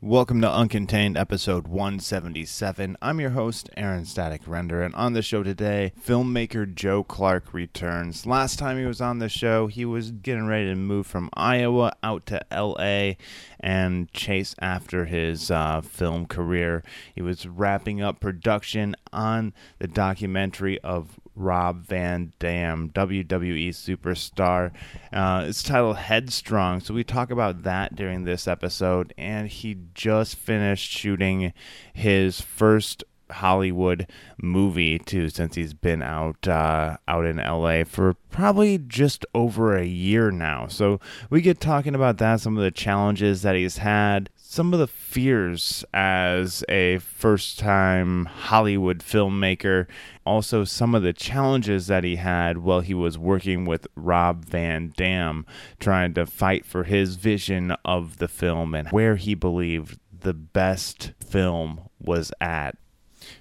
Welcome to Uncontained episode 177. I'm your host, Aaron Static Render, and on the show today, filmmaker Joe Clark returns. Last time he was on the show, he was getting ready to move from Iowa out to LA and chase after his uh, film career. He was wrapping up production on the documentary of Rob Van Dam, WWE superstar. Uh, it's titled Headstrong, so we talk about that during this episode. And he just finished shooting his first Hollywood movie too, since he's been out uh, out in LA for probably just over a year now. So we get talking about that, some of the challenges that he's had, some of the fears as a first time Hollywood filmmaker, also some of the challenges that he had while he was working with Rob Van Dam, trying to fight for his vision of the film and where he believed the best film was at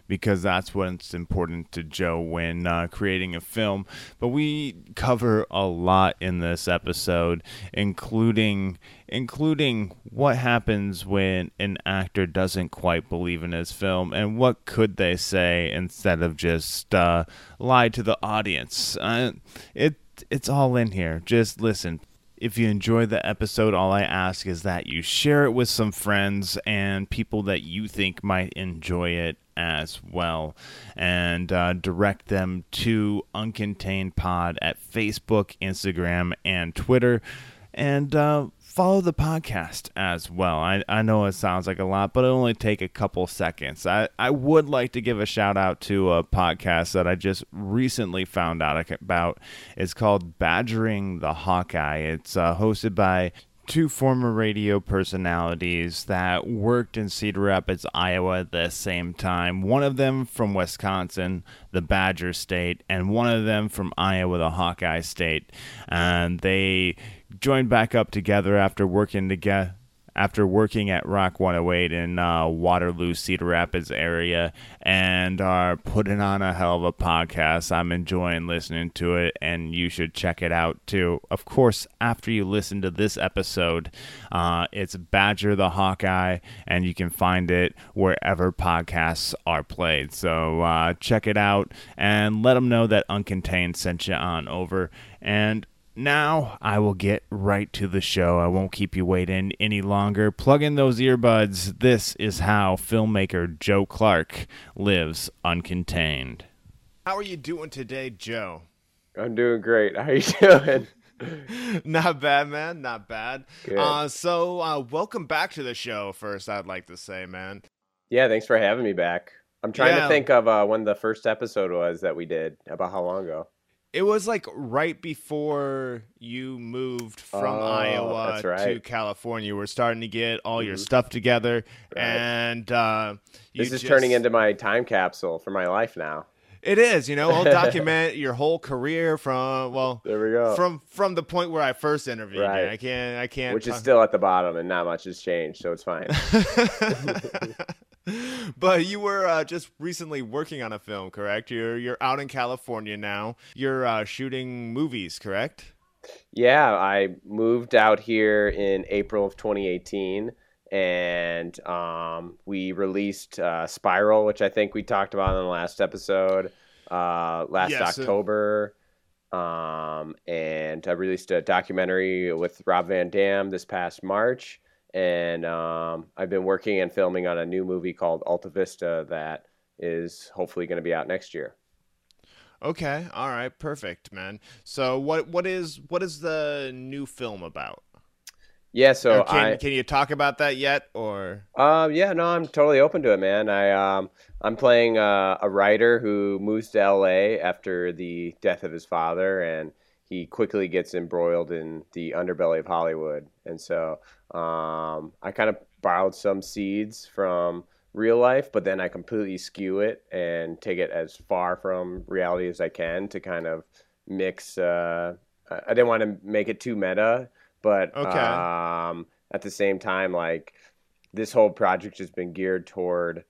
because that's what's important to Joe when uh, creating a film. But we cover a lot in this episode, including including what happens when an actor doesn't quite believe in his film and what could they say instead of just uh, lie to the audience. Uh, it it's all in here. Just listen. If you enjoy the episode, all I ask is that you share it with some friends and people that you think might enjoy it as well and uh, direct them to Uncontained Pod at Facebook, Instagram, and Twitter. And uh, follow the podcast as well. I, I know it sounds like a lot, but it'll only take a couple seconds. I, I would like to give a shout out to a podcast that I just recently found out about. It's called Badgering the Hawkeye. It's uh, hosted by two former radio personalities that worked in Cedar Rapids, Iowa at the same time. One of them from Wisconsin, the Badger State, and one of them from Iowa, the Hawkeye State. And they joined back up together after working together after working at Rock 108 in uh, Waterloo, Cedar Rapids area, and are putting on a hell of a podcast. I'm enjoying listening to it, and you should check it out too. Of course, after you listen to this episode, uh, it's Badger the Hawkeye, and you can find it wherever podcasts are played. So uh, check it out and let them know that Uncontained sent you on over. And now I will get right to the show. I won't keep you waiting any longer. Plug in those earbuds. This is how filmmaker Joe Clark lives uncontained. How are you doing today, Joe? I'm doing great. How are you doing? Not bad, man. Not bad. Uh, so, uh, welcome back to the show. First, I'd like to say, man. Yeah, thanks for having me back. I'm trying yeah. to think of uh, when the first episode was that we did. About how long ago? It was like right before you moved from oh, Iowa right. to California. We're starting to get all mm-hmm. your stuff together, right. and uh, this is just... turning into my time capsule for my life now. It is, you know, I'll document your whole career from well, there we go, from from the point where I first interviewed right. you. I can't, I can't, which talk... is still at the bottom, and not much has changed, so it's fine. but you were uh, just recently working on a film, correct? You're you're out in California now. You're uh, shooting movies, correct? Yeah, I moved out here in April of 2018, and um, we released uh, Spiral, which I think we talked about in the last episode, uh, last yes, October. Um, and I released a documentary with Rob Van Dam this past March and um, I've been working and filming on a new movie called Alta Vista that is hopefully going to be out next year. Okay, all right, perfect, man. So what what is what is the new film about? Yeah, so can, I can you talk about that yet, or? Uh, yeah, no, I'm totally open to it, man. I um, I'm playing uh, a writer who moves to LA after the death of his father, and he quickly gets embroiled in the underbelly of Hollywood, and so um, I kind of borrowed some seeds from real life, but then I completely skew it and take it as far from reality as I can to kind of mix. Uh, I didn't want to make it too meta, but okay. um, at the same time, like this whole project has been geared toward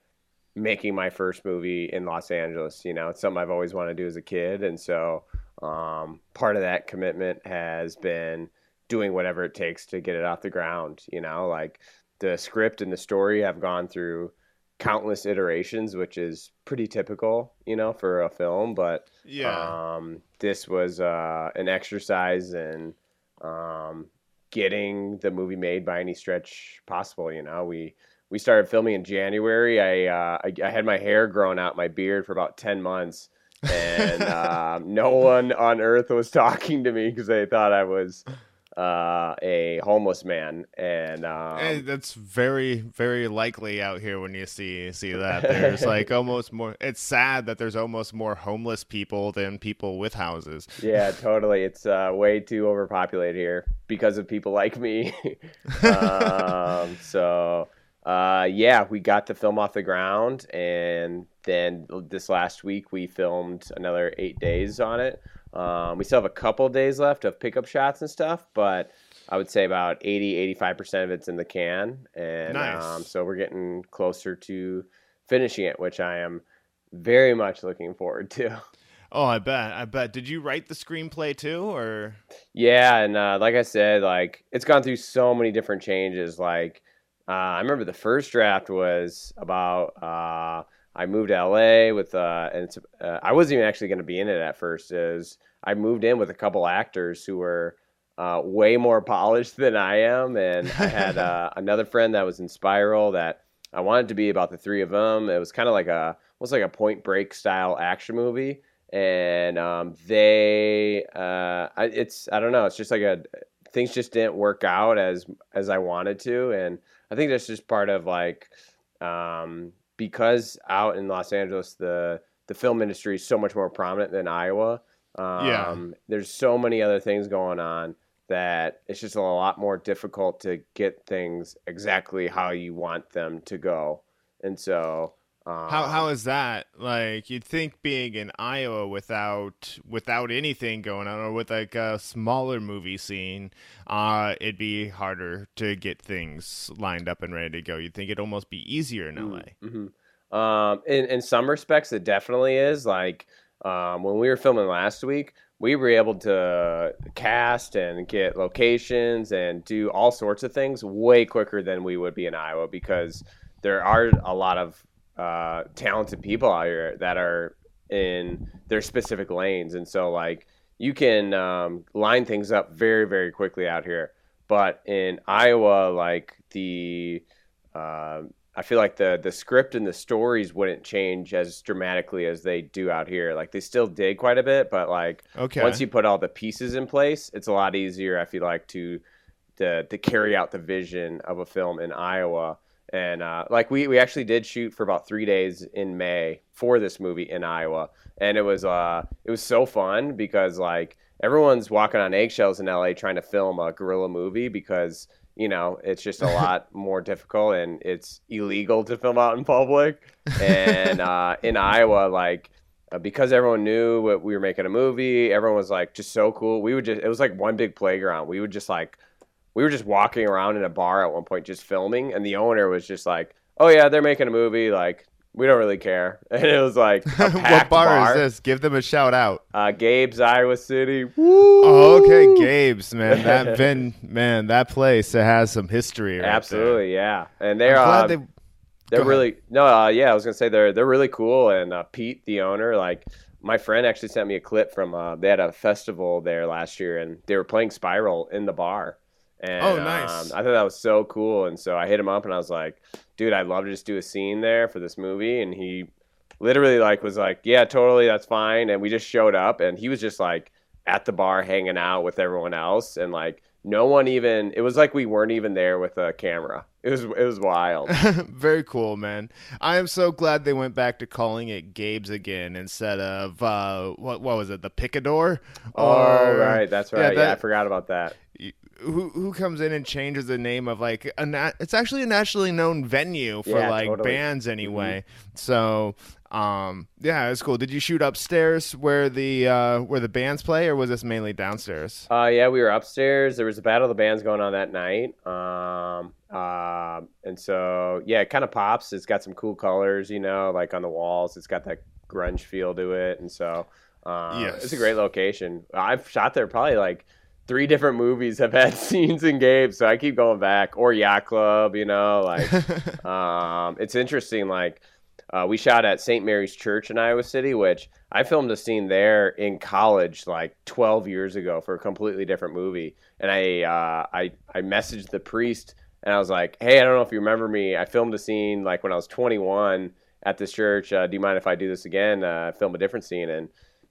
making my first movie in Los Angeles. You know, it's something I've always wanted to do as a kid, and so um, part of that commitment has been doing whatever it takes to get it off the ground. You know, like the script and the story have gone through countless iterations, which is pretty typical, you know, for a film. But Yeah. um, this was uh, an exercise in um, getting the movie made by any stretch possible. You know, we we started filming in January. I uh, I, I had my hair grown out, my beard for about ten months, and um, no one on earth was talking to me because they thought I was uh, a homeless man. And um, Eh, that's very, very likely out here when you see see that. There's like almost more. It's sad that there's almost more homeless people than people with houses. Yeah, totally. It's uh, way too overpopulated here because of people like me. um, so, uh, yeah, we got the film off the ground, and then this last week we filmed another eight days on it. Um, we still have a couple days left of pickup shots and stuff, but I would say about 80, 85% of it's in the can. And Nice. um, so we're getting closer to finishing it, which I am very much looking forward to. Oh, I bet. I bet. Did you write the screenplay too, or? Yeah, and uh, like I said, like it's gone through so many different changes. Like uh, I remember the first draft was about uh, I moved to LA with uh, and uh, I wasn't even actually going to be in it at first. Is I moved in with a couple actors who were uh, way more polished than I am, and I had uh, another friend that was in Spiral that I wanted to be about the three of them. It was kind of like a almost like a Point Break style action movie and um, they uh, I, it's I don't know it's just like a things just didn't work out as as I wanted to and I think that's just part of like um, because out in Los Angeles the the film industry is so much more prominent than Iowa um, Yeah. there's so many other things going on that it's just a lot more difficult to get things exactly how you want them to go and so um, How how is that? Like you'd think being in Iowa without without anything going on, or with like a smaller movie scene, uh, it'd be harder to get things lined up and ready to go. You'd think it'd almost be easier in LA. hmm Um, in in some respects, it definitely is. Like um, when we were filming last week, we were able to cast and get locations and do all sorts of things way quicker than we would be in Iowa because there are a lot of uh, talented people out here that are in their specific lanes, and so like you can um, line things up very very quickly out here. But in Iowa, like the um, I feel like the the script and the stories wouldn't change as dramatically as they do out here. Like they still dig quite a bit, but like Okay. once you put all the pieces in place, it's a lot easier. I feel like to to to carry out the vision of a film in Iowa. And uh, like we we actually did shoot for about three days in May for this movie in Iowa, and it was uh it was so fun because like everyone's walking on eggshells in LA trying to film a guerrilla movie because you know it's just a lot more difficult and it's illegal to film out in public. And uh, in Iowa, like uh, because everyone knew what we were making a movie, everyone was like just so cool. We would just it was like one big playground. We would just like we were just walking around in a bar at one point just filming and the owner was just like, "Oh yeah, they're making a movie like we don't really care." And it was like what packed bar, is this? Give them a shout out. Uh, Gabe's Iowa City. Oh, okay, Gabe's man. That been man, that place it has some history. Right there. Absolutely, yeah. And they're uh, they. they're Go ahead. really no uh, yeah i was gonna say they're they're really cool and uh, pete the owner like my friend actually sent me a clip from uh, they had a festival there last year and they were playing spiral in the bar and Oh, nice. um, i thought that was so cool and so i hit him up and i was like dude i'd love to just do a scene there for this movie and he literally like was like yeah totally that's fine and we just showed up and he was just like at the bar hanging out with everyone else and like no one even it was like we weren't even there with a camera it was it was wild Very cool, man. I am so glad they went back to calling it Gabe's again instead of uh, what what was it, the Picador? Oh, right. That's right. Yeah, I forgot about that. Who who comes in and changes the name of like a na- it's actually a nationally known venue for Yeah, like totally. Mm-hmm. bands anyway. So um yeah, it's cool. Did you shoot upstairs where the uh where the bands play or was this mainly downstairs? Uh, yeah, we were upstairs. There was a battle of the bands going on that night. Um, uh, and so yeah, it kind of pops. It's got some cool colors, you know, like on the walls. It's got that grunge feel to it, and so uh, Yes. it's a great location. I've shot there probably like three different movies have had scenes in Gabe, so I keep going back. Or Yacht Club, you know, like um, it's interesting. Like uh, we shot at St. Mary's Church in Iowa City, which I filmed a scene there in college like 12 years ago for a completely different movie, and I uh, I I messaged the priest and I was like, hey, I don't know if you remember me. I filmed a scene like when I was 21 at this church. Uh, do you mind if I do this again? Uh, film a different scene and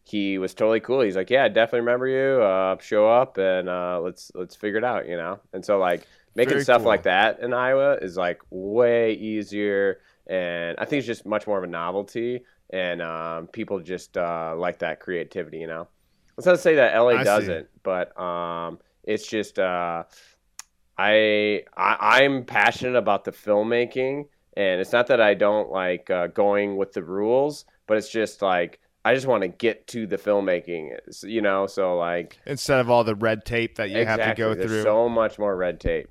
he was totally cool. He's like, "Yeah, I definitely remember you. Uh, show up and uh, let's let's figure it out." You know. And so like making Very stuff cool. like that in Iowa is like way easier, and I think it's just much more of a novelty, and um, people just uh, like that creativity. You know. Let's not say that LA I doesn't, but um, it's just uh, I, I I'm passionate about the filmmaking, and it's not that I don't like uh, going with the rules, but it's just like I just want to get to the filmmaking, you know. So like Instead of all the red tape that you exactly, have to go through. so much more red tape.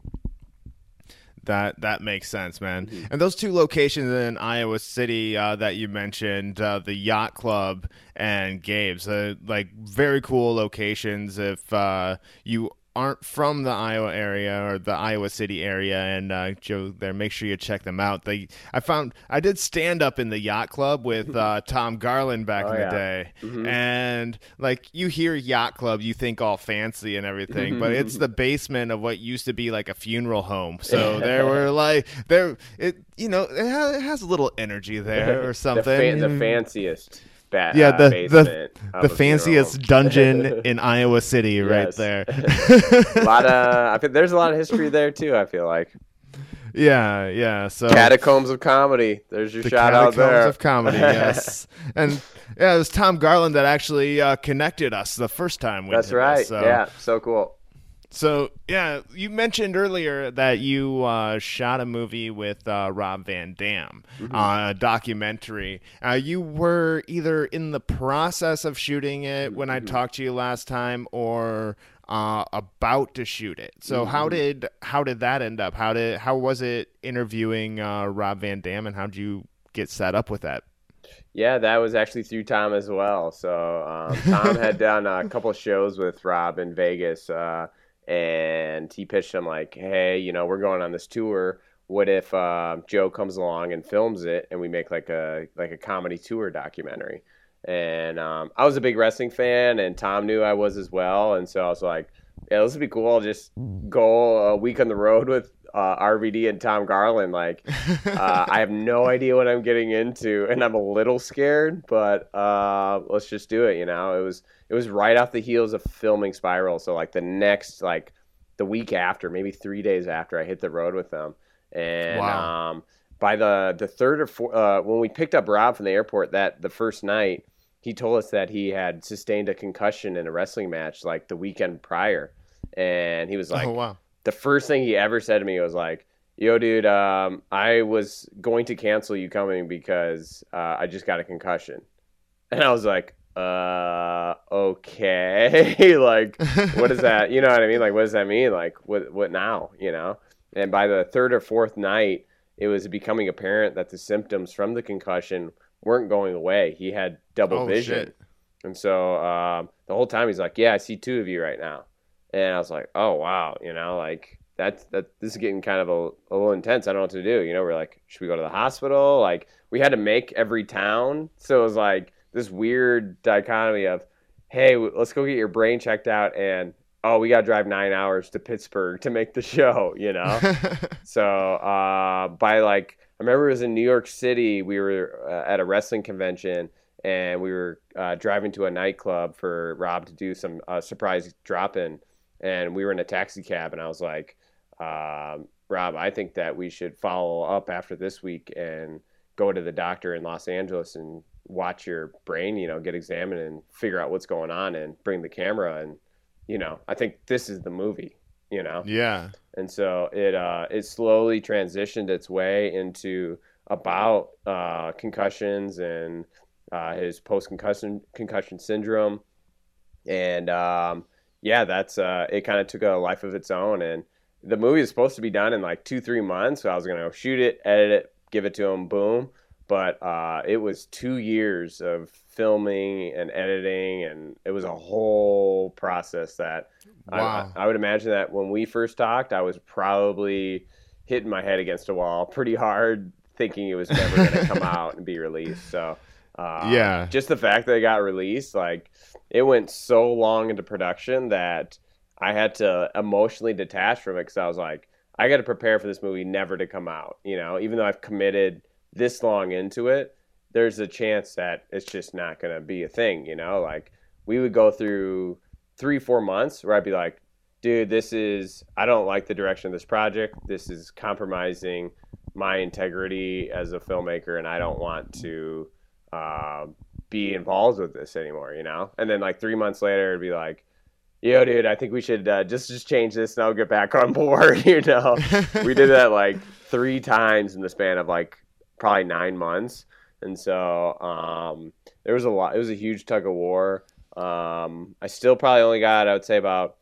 That that makes sense, man. Mm-hmm. And those two locations in Iowa City uh, that you mentioned, uh, the Yacht Club and Gabe's, uh, like very cool locations. If uh, you aren't from the Iowa area or the Iowa City area, and uh, Joe there, make sure you check them out. They, I found I did stand up in the Yacht Club with uh, Tom Garland back Oh, in the yeah. day, Mhm. and like you hear Yacht Club, you think all fancy and everything, but it's the basement of what used to be like a funeral home. So there were like there it you know it, ha- it has a little energy there or something. The, fan, the fanciest. Yeah, uh, the basement the the fanciest dungeon in Iowa City, right there. a lot of I there's a lot of history there too. I feel like yeah, yeah. So catacombs of comedy. There's your the shout out catacombs there of comedy, yes. and yeah, it was Tom Garland that actually uh, connected us the first time we That's right. This, so. Yeah, so cool. So yeah, you mentioned earlier that you uh, shot a movie with uh, Rob Van Dam, uh, a documentary. Uh, you were either in the process of shooting it when I talked to you last time, or uh, about to shoot it. So how did how did that end up? How did how was it interviewing uh, Rob Van Dam, and how did you get set up with that? Yeah, that was actually through Tom as well. So um, Tom had done a couple shows with Rob in Vegas, uh, and he pitched him like, "Hey, you know, we're going on this tour. What if uh, Joe comes along and films it, and we make like a like a comedy tour documentary?" And um, I was a big wrestling fan, and Tom knew I was as well, and so I was like, "Yeah, this would be cool. I'll just go a week on the road with uh, RVD and Tom Garland. Like, uh, I have no idea what I'm getting into, and I'm a little scared, but uh, let's just do it. You know, it was it was right off the heels of filming Spiral, so like the next like the week after, maybe three days after, I hit the road with them, and Wow. um, by the the third or fourth, uh, when we picked up Rob from the airport that the first night, he told us that he had sustained a concussion in a wrestling match like the weekend prior, and he was like, oh wow. The first thing he ever said to me was like, "Yo, dude, um, I was going to cancel you coming because uh, I just got a concussion," and I was like, "Uh, okay, like, what is that? You know what I mean? Like, what does that mean? Like, what, what now? You know?" And by the third or fourth night, it was becoming apparent that the symptoms from the concussion weren't going away. He had double Oh, vision. shit. And so um, the whole time he's like, "Yeah, I see two of you right now," and I was like, "Oh wow," you know, like that's that. This is getting kind of a, a little intense. I don't know what to do. You know, we're like, should we go to the hospital? Like we had to make every town, so it was like this weird dichotomy of, "Hey, let's go get your brain checked out," and "Oh, we got to drive nine hours to Pittsburgh to make the show," you know. So uh, by like, I remember it was in New York City. We were uh, at a wrestling convention, and we were uh, driving to a nightclub for Rob to do some uh, surprise drop in, and we were in a taxi cab, and I was like, um, Rob, I think that we should follow up after this week and go to the doctor in Los Angeles and watch your brain, you know, get examined and figure out what's going on, and bring the camera, and you know, I think this is the movie, you know? Yeah. and so it uh, it slowly transitioned its way into about uh, concussions and uh, his post concussion concussion syndrome, and um, yeah, that's uh, it. Kind of took a life of its own, and the movie is supposed to be done in like two three months. So I was gonna shoot it, edit it, give it to him, boom. but uh, it was two years of filming and editing, and it was a whole process that Wow. I, I would imagine that when we first talked, I was probably hitting my head against a wall pretty hard, thinking it was never going to come out and be released. So, uh, Yeah. just the fact that it got released, like it went so long into production that I had to emotionally detach from it because I was like, I got to prepare for this movie never to come out. You know, even though I've committed this long into it, there's a chance that it's just not going to be a thing. You know, like we would go through three, four months where I'd be like, dude, this is, I don't like the direction of this project. This is compromising my integrity as a filmmaker, and I don't want to uh, be involved with this anymore, you know? And then like three months later, it'd be like, yo, dude, I think we should uh, just just change this and I'll get back on board. you know, we did that like three times in the span of like probably nine months, and so um, there was a lot. It was a huge tug of war. Um, I still probably only got, I would say, about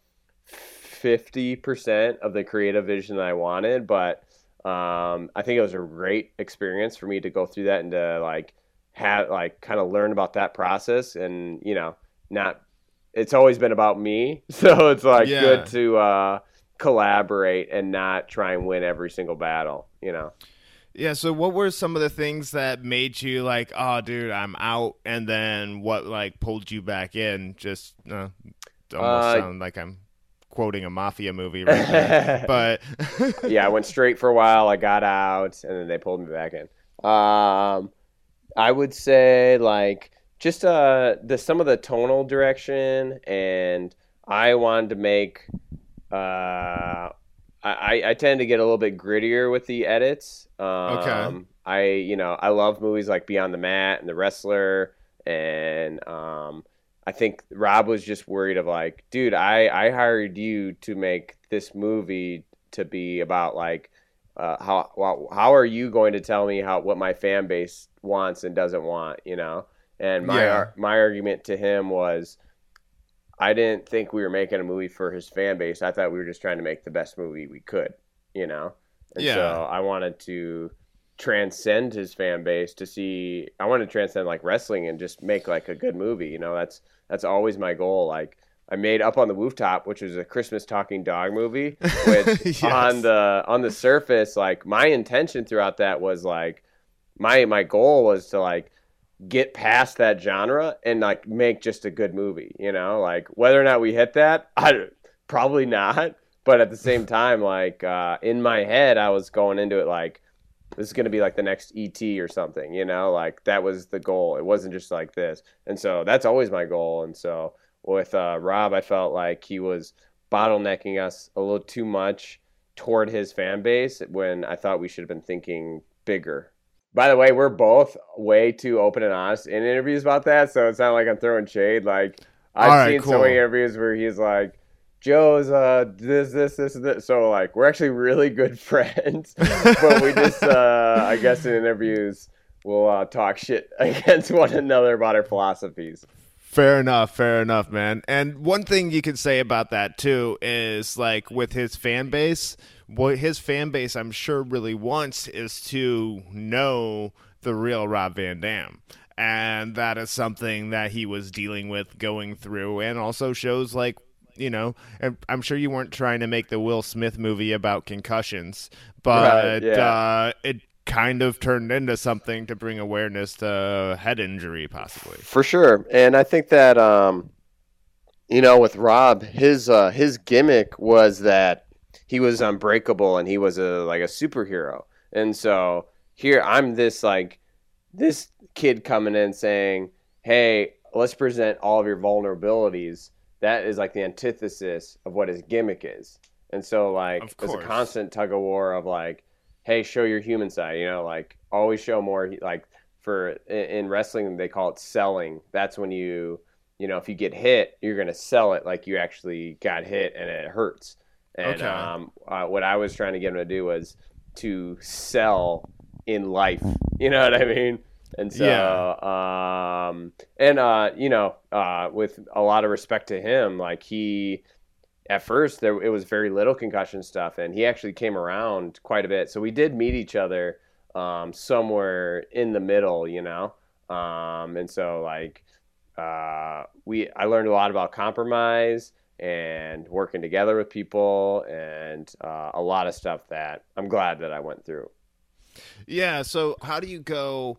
fifty percent of the creative vision that I wanted, but um, I think it was a great experience for me to go through that and to like have like kind of learn about that process and you know not it's always been about me so it's like Yeah. good to uh collaborate and not try and win every single battle you know Yeah, so what were some of the things that made you like, oh, dude, I'm out, and then what like pulled you back in? Just uh, almost Uh, sound like I'm quoting a mafia movie right but yeah, I went straight for a while. I got out, and then they pulled me back in. Um, I would say like just uh the some of the tonal direction, and I wanted to make. Uh, I I tend to get a little bit grittier with the edits. Um, Okay. I you know I love movies like Beyond the Mat and The Wrestler, and um, I think Rob was just worried of like, dude, I I hired you to make this movie to be about like uh, how how are you going to tell me how what my fan base wants and doesn't want, you know? And my Yeah. my argument to him was I didn't think we were making a movie for his fan base. I thought we were just trying to make the best movie we could, you know? And Yeah. so I wanted to transcend his fan base to see I wanted to transcend like wrestling and just make like a good movie, you know? That's that's always my goal. Like I made Up on the Rooftop, which was a Christmas talking dog movie, which Yes. on the on the surface, like my intention throughout that was like my my goal was to like get past that genre and like make just a good movie, you know? Like whether or not we hit that, I probably not, but at the same time like uh in my head I was going into it like this is going to be like the next ET or something, you know? Like that was the goal. It wasn't just like this. And so that's always my goal and so with uh, Rob, I felt like he was bottlenecking us a little too much toward his fan base when I thought we should have been thinking bigger. By the way, we're both way too open and honest in interviews about that, so it's not like I'm throwing shade. Like I've right, seen so many interviews where he's like, "Joe's uh this this this this," so like we're actually really good friends, but we just uh I guess in interviews we'll uh, talk shit against one another about our philosophies. Fair enough, fair enough, man. And one thing you can say about that too is like with his fan base, what his fan base I'm sure really wants is to know the real Rob Van Dam. And that is something that he was dealing with going through and also shows like you know, and I'm sure you weren't trying to make the Will Smith movie about concussions, but Right, yeah. uh, it kind of turned into something to bring awareness to head injury, possibly. For sure. And I think that um you know with Rob his uh his gimmick was that he was unbreakable and he was a like a superhero. And so here I'm this like this kid coming in saying, "Hey, let's present all of your vulnerabilities." That is like the antithesis of what his gimmick is. And so like there's a constant tug of war of like, "Hey, show your human side," you know, like always show more like for in in wrestling they call it selling. That's when you you know if you get hit, you're gonna sell it like you actually got hit and it hurts. And Okay. um, uh, what I was trying to get him to do was to sell in life. You know what I mean? And so, um, and uh, you know, uh, with a lot of respect to him, like he, at first there it was very little concussion stuff, and he actually came around quite a bit. So we did meet each other um, somewhere in the middle, you know. Um, and so like uh, we, I learned a lot about compromise and working together with people and uh, a lot of stuff that I'm glad that I went through. Yeah. So how do you go?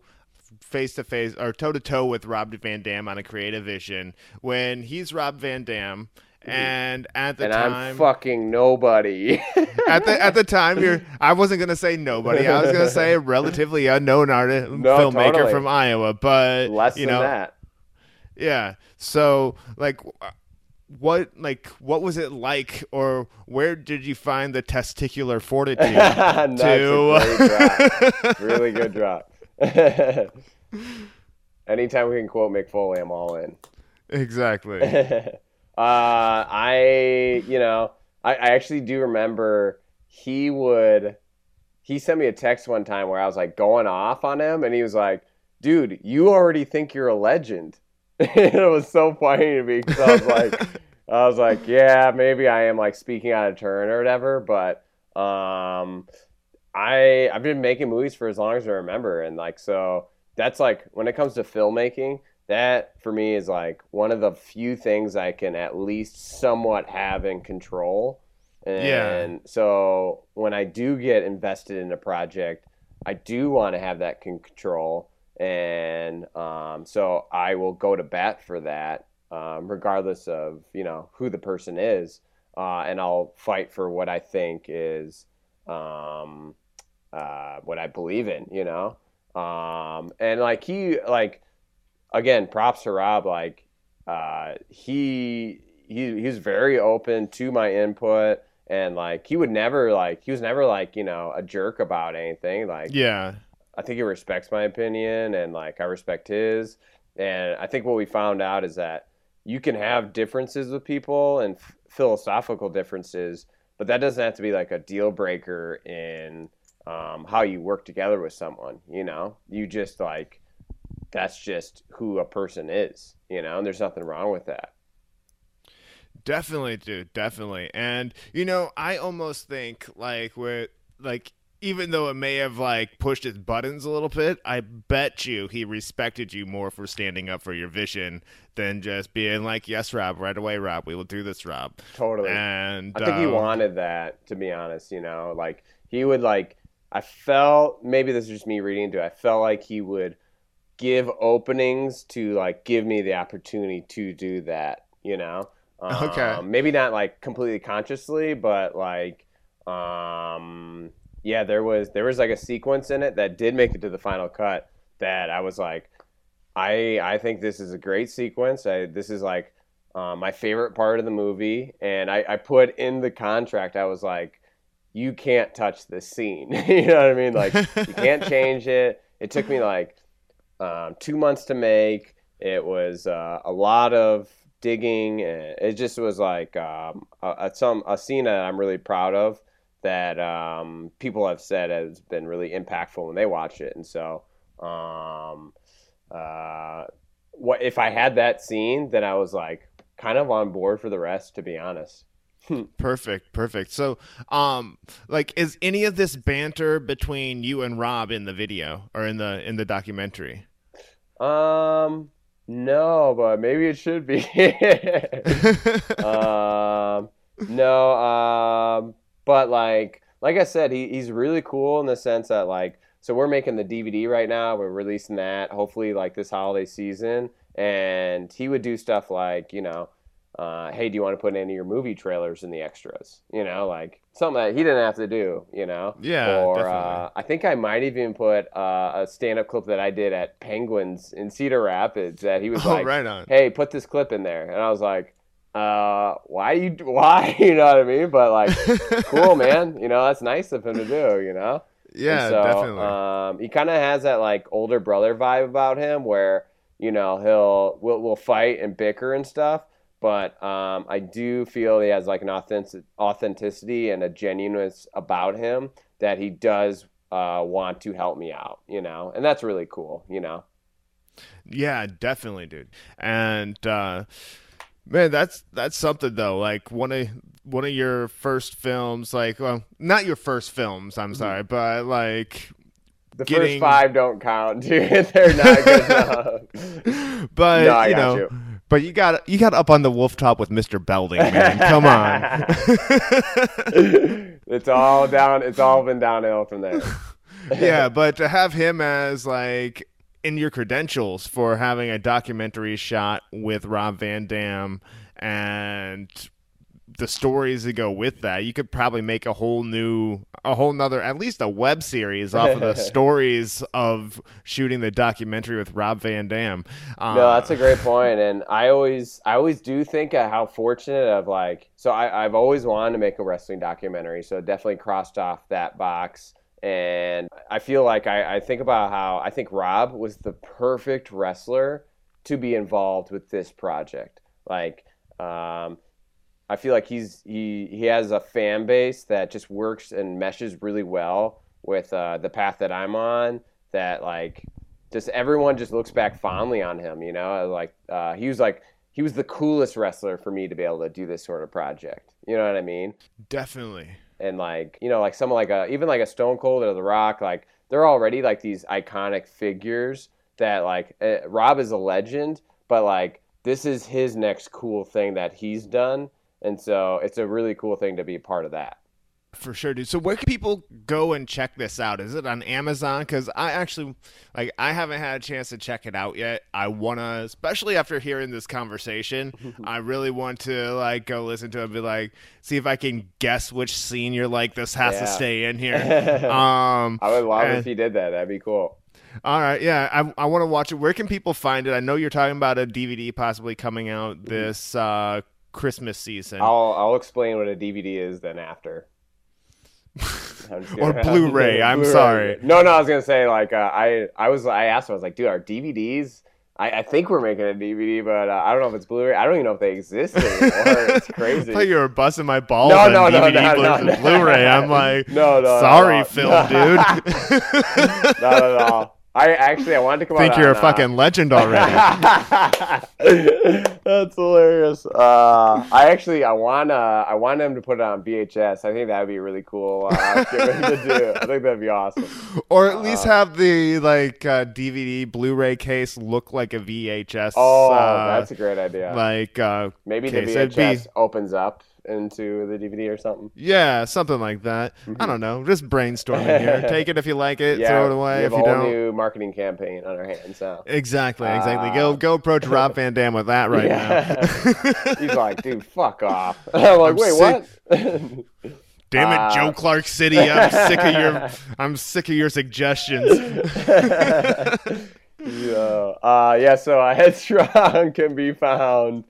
face to face or toe to toe with Rob Van Dam on a creative vision when he's Rob Van Dam and at the and time I'm fucking nobody. at the at the time you're I wasn't gonna say nobody. I was gonna say a relatively unknown artist No, filmmaker totally. from Iowa, but Less you than know that. yeah. So like what like what was it like or where did you find the testicular fortitude That's to a drop. really good drop. Anytime we can quote Mick Foley, I'm all in. exactly uh, I, you know, I, I actually do remember he would, he sent me a text one time where I was like going off on him, and he was like, dude, you already think you're a legend. And it was so funny to me because I was like, I was like, yeah, maybe I am like speaking out of turn or whatever, but um, I I've been making movies for as long as I remember, and like so that's like when it comes to filmmaking, that for me is like one of the few things I can at least somewhat have in control. And Yeah. so when I do get invested in a project, I do want to have that control. And um, so I will go to bat for that, um, regardless of you know who the person is, uh, and I'll fight for what I think is um, uh, what I believe in. You know, um, and like he like again, props to Rob. Like uh, he he he was very open to my input, and like he would never like he was never like you know a jerk about anything. Like yeah I think he respects my opinion and like I respect his. And I think what we found out is that you can have differences with people and f- philosophical differences, but that doesn't have to be like a deal breaker in um, how you work together with someone. You know, you just like that's just who a person is. You know, and there's nothing wrong with that. Definitely, dude. Definitely. And you know, I almost think like with like even though it may have like pushed his buttons a little bit, I bet you he respected you more for standing up for your vision than just being like, "Yes, Rob, right away, Rob. We will do this, Rob." Totally. And I think he um, wanted that, to be honest. You know, like he would like. I felt maybe this is just me reading into it. I felt like he would give openings to like give me the opportunity to do that. You know. Okay. Um, maybe not like completely consciously, but like, um, yeah, there was there was like a sequence in it that did make it to the final cut that I was like, I I think this is a great sequence. I, this is like uh, my favorite part of the movie, and I, I put in the contract. I was like, you can't touch this scene. you know what I mean? Like you can't change it. It took me like um, two months to make. It was uh, a lot of digging. It just was like um, a, a, some a scene that I'm really proud of that um, people have said has been really impactful when they watch it. And so, um, uh, what if I had that scene? Then I was like kind of on board for the rest, to be honest. Perfect, perfect. So, um, like, is any of this banter between you and Rob in the video or in the in the documentary? Um, no, but maybe it should be. um, no, um, but like, like I said, he, he's really cool in the sense that like, so we're making the DVD right now. We're releasing that hopefully like this holiday season, and he would do stuff like, you know, uh, hey, do you want to put any of your movie trailers in the extras? You know, like something that he didn't have to do. You know, Yeah, Or uh, I think I might even put uh, a stand-up clip that I did at Penguins in Cedar Rapids that he was Oh, like, right on. hey, put this clip in there. And I was like, uh, why you, why? You know what I mean? But like, cool, man. You know, that's nice of him to do, you know? Yeah, so, definitely. Um, he kind of has that like older brother vibe about him where, you know, he'll, we'll, we'll fight and bicker and stuff. But um, I do feel he has like an authentic, authenticity and a genuineness about him that he does uh, want to help me out, you know? And that's really cool, you know? Yeah, definitely, dude. And uh man, that's that's something though. Like one of one of your first films, like well, not your first films, I'm sorry, but like The getting first five don't count, dude. They're not good enough. but No, I you know you. But you got you got up on the Rooftop with Mr. Belding, man. Come on. it's all down. It's all been downhill from there. yeah, but to have him as like in your credentials for having a documentary shot with Rob Van Dam and the stories that go with that, you could probably make a whole new, a whole nother, at least a web series off of the stories of shooting the documentary with Rob Van Dam. Uh, No, that's a great point, and I always, I always do think of how fortunate of like. So I, I've always wanted to make a wrestling documentary, so it definitely crossed off that box. And I feel like I, I think about how I think Rob was the perfect wrestler to be involved with this project. Like, um, I feel like he's he he has a fan base that just works and meshes really well with uh, the path that I'm on. That like just everyone just looks back fondly on him. You know, like uh, he was like he was the coolest wrestler for me to be able to do this sort of project. You know what I mean? definitely. And like you know, like someone like a even like a Stone Cold or The Rock, like they're already like these iconic figures that like uh, Rob is a legend, but like this is his next cool thing that he's done. And so it's a really cool thing to be a part of that. For sure, dude. So where can people go and check this out? Is it on Amazon? Because I actually, like, I haven't had a chance to check it out yet. I want to, especially after hearing this conversation, I really want to, like, go listen to it and be like, see if I can guess which scene you're like, this has to stay in here. um, I would love and- if you did that. That'd be cool. all right, yeah, I, I want to watch it. Where can people find it? I know you're talking about a DVD possibly coming out this uh, Christmas season. I'll I'll explain what a DVD is then after. Or. Blu-ray, I'm Blu-ray. sorry. No, no, I was gonna say like uh, I I was I asked him I was like, dude, our DVDs. I, I think we're making a DVD, but uh, I don't know if it's Blu-ray. I don't even know if they exist anymore. it's crazy. I thought you were busting my balls No, on no, no, DVD no, no, no. Blu-ray. I'm like, No, no, sorry, no. dude. Not at all. I actually I wanted to come. I think out you're on, a uh, fucking legend already. That's hilarious. Uh, I actually I wanna I want them to put it on VHS. I think that would be really cool. Uh, to do. I think that'd be awesome. or at least have the like uh, DVD Blu-ray case look like a VHS. Oh, uh, that's a great idea. like uh, Maybe case. the It'd be- VHS opens up into the DVD or something. yeah, something like that. I don't know. Just brainstorming here. Take it if you like it. Mm-hmm. Yeah, throw it away if you don't. new marketing campaign on our hands now. Exactly, exactly. Uh, go go approach Rob Van Dam with that right now. He's like, dude, fuck off. I'm like, I'm wait, sick- what? Damn it, Uh, Joe Clark City. I'm sick of your I'm sick of your suggestions. yeah. Uh, yeah, so a Headstrong can be found.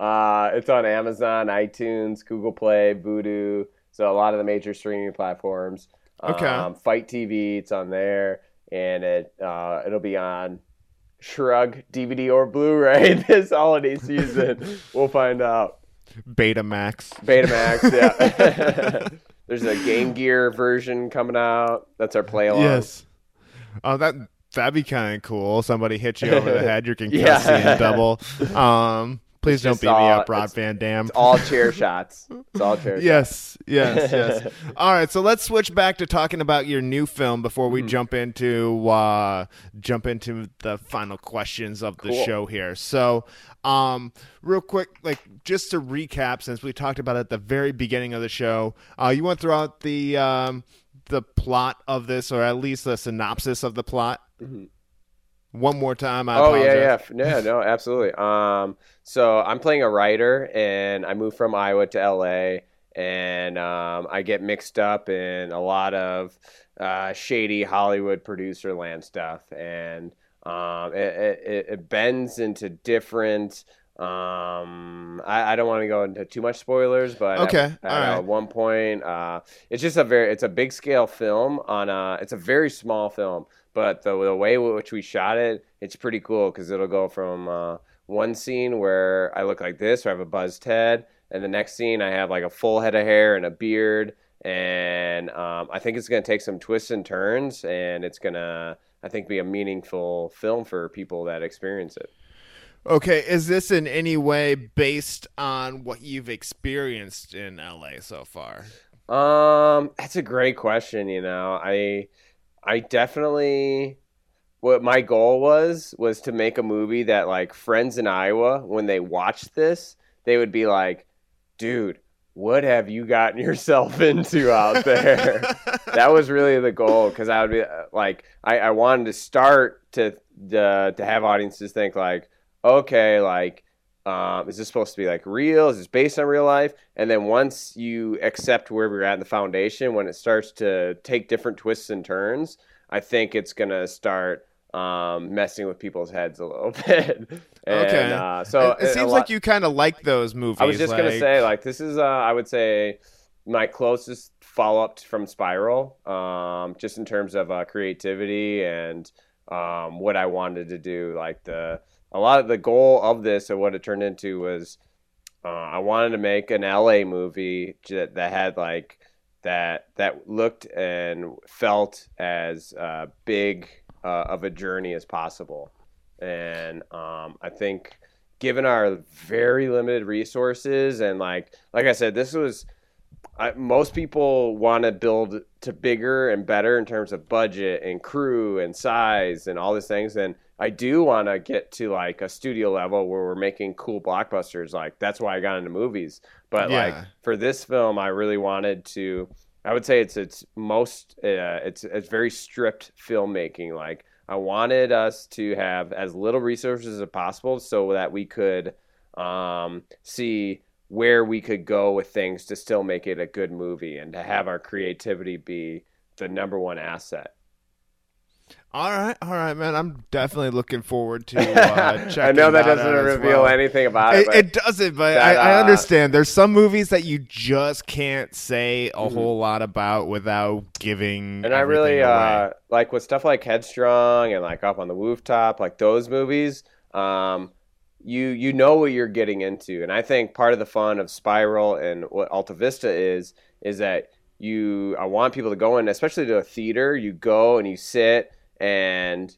Uh, it's on Amazon, iTunes, Google Play, Vudu. So a lot of the major streaming platforms. Okay. Um, FITE TV, it's on there, and it uh, it'll be on Shrug DVD or Blu-ray this holiday season. we'll find out. Betamax. Betamax, yeah. There's a Game Gear version coming out. That's our play along. Yes. Oh, that that'd be kind of cool. Somebody hit you over the head. You can Yeah. yeah. double. Um, please don't beat me up, Rob it's- Van Dam. It's all chair shots. It's all chair shots. Yes, yes, yes. All right, so let's switch back to talking about your new film before Mm-hmm. we jump into uh, jump into the final questions of the Cool. show here. So, um, real quick, like just to recap, since we talked about it at the very beginning of the show, uh, you want throughout the um, the plot of this, or at least the synopsis of the plot. One more time. I oh yeah, apologize. yeah, yeah, no, absolutely. Um, so I'm playing a writer, and I moved from Iowa to LA, and um, I get mixed up in a lot of uh, shady Hollywood producer land stuff, and um, it, it, it bends into different. Um, I, I don't want to go into too much spoilers, but at- Okay, at, all right. uh, one point, uh, it's just a very, it's a big scale film on a, it's a very small film, but the, the way in which we shot it, it's pretty cool because it'll go from uh, one scene where I look like this, where I have a buzzed head, and the next scene I have like a full head of hair and a beard, and um, I think it's gonna take some twists and turns, and it's gonna, I think, be a meaningful film for people that experience it. Okay, is this in any way based on what you've experienced in LA so far? Um, that's a great question. You know, I I definitely what my goal was was to make a movie that like friends in Iowa when they watched this, they would be like, "Dude, what have you gotten yourself into out there?" that was really the goal because I would be uh, like, I, I wanted to start to uh, to have audiences think like, okay, like. Um, is this supposed to be like real? Is this based on real life? And then once you accept where we're at in the foundation, when it starts to take different twists and turns, I think it's gonna start um, messing with people's heads a little bit. and, Okay. Uh, so it, it seems lot- like you kind of like those movies. I was just gonna say, like, this is, uh, I would say, my closest follow up from Spiral, um, just in terms of uh, creativity and um, what I wanted to do. Like the a lot of the goal of this and what it turned into was uh, I wanted to make an LA movie that, that had like that that looked and felt as uh, big uh, of a journey as possible. And um, I think given our very limited resources and like like I said, this was I, most people want to build to bigger and better in terms of budget and crew and size and all these things. And I do want to get to like a studio level where we're making cool blockbusters. Like that's why I got into movies. But like for this film, I really wanted to. I would say it's it's most uh, it's it's very stripped filmmaking. Like I wanted us to have as little resources as possible so that we could um, see where we could go with things to still make it a good movie and to have our creativity be the number one asset. All right, all right, man. I'm definitely looking forward to uh, checking I know that out doesn't reveal well. anything about it, It, it doesn't, but that, I, I uh, understand. There's some movies that you just can't say a Mhm. whole lot about without giving. and I really uh, like with stuff like Headstrong and like Up on the Rooftop, like those movies. Um, you you know what you're getting into, and I think part of the fun of Spiral and what Alta Vista is is that you I want people to go in, especially to a theater. You go and you sit and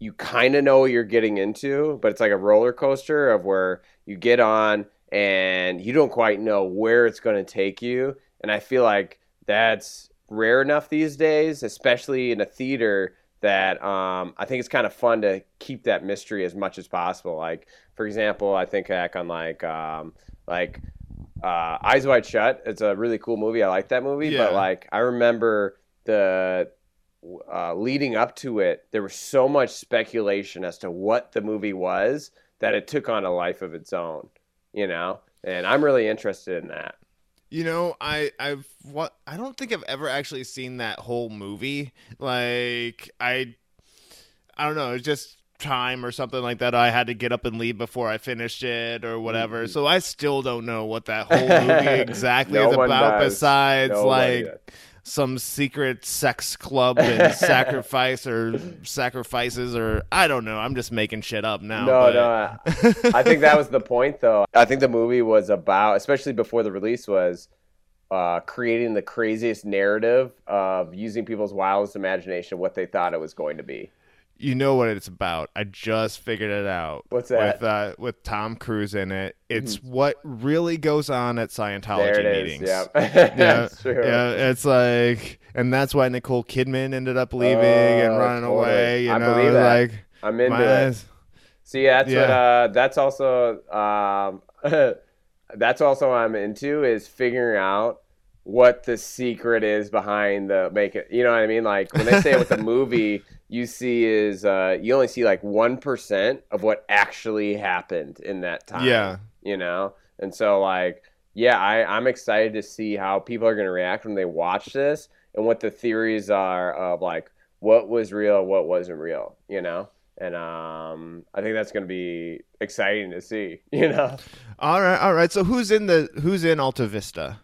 you kind of know what you're getting into, but it's like a roller coaster of where you get on and you don't quite know where it's going to take you. And I feel like that's rare enough these days, especially in a theater, that um, I think it's kind of fun to keep that mystery as much as possible. Like, for example, I think back on like um, like uh, Eyes Wide Shut. It's a really cool movie. I like that movie, Yeah. but like I remember the uh, leading up to it, there was so much speculation as to what the movie was that it took on a life of its own. You know, and I'm really interested in that. You know, I I've what I don't think I've ever actually seen that whole movie. Like I I don't know, it's just time or something like that. I had to get up and leave before I finished it or whatever. Mhm. So I still don't know what that whole movie exactly No is about does. besides Nobody like. Some secret sex club and sacrifice or sacrifices or I don't know. I'm just making shit up now. No, but- no. I- think that was the point, though. I think the movie was about, especially before the release, was uh, creating the craziest narrative of using people's wildest imagination of what they thought it was going to be. You know what it's about. I just figured it out. What's that? With uh, with Tom Cruise in it. It's what really goes on at Scientology there it is. meetings. Yeah, Yeah, that's yeah, it's like, and that's why Nicole Kidman ended up leaving and Oh, running totally. away. You I know, believe that. like I'm into my it. See, that's what. Yeah. Uh, that's also. Um, that's also what I'm into is figuring out what the secret is behind the make it. You know what I mean? Like when they say it with the movie, you see is uh, you only see like one percent of what actually happened in that time. Yeah. You know, and so like, yeah, I I'm excited to see how people are going to react when they watch this and what the theories are of like what was real, what wasn't real. You know and um, I think that's going to be exciting to see. You know, All right, all right. So who's in the who's in Alta Vista?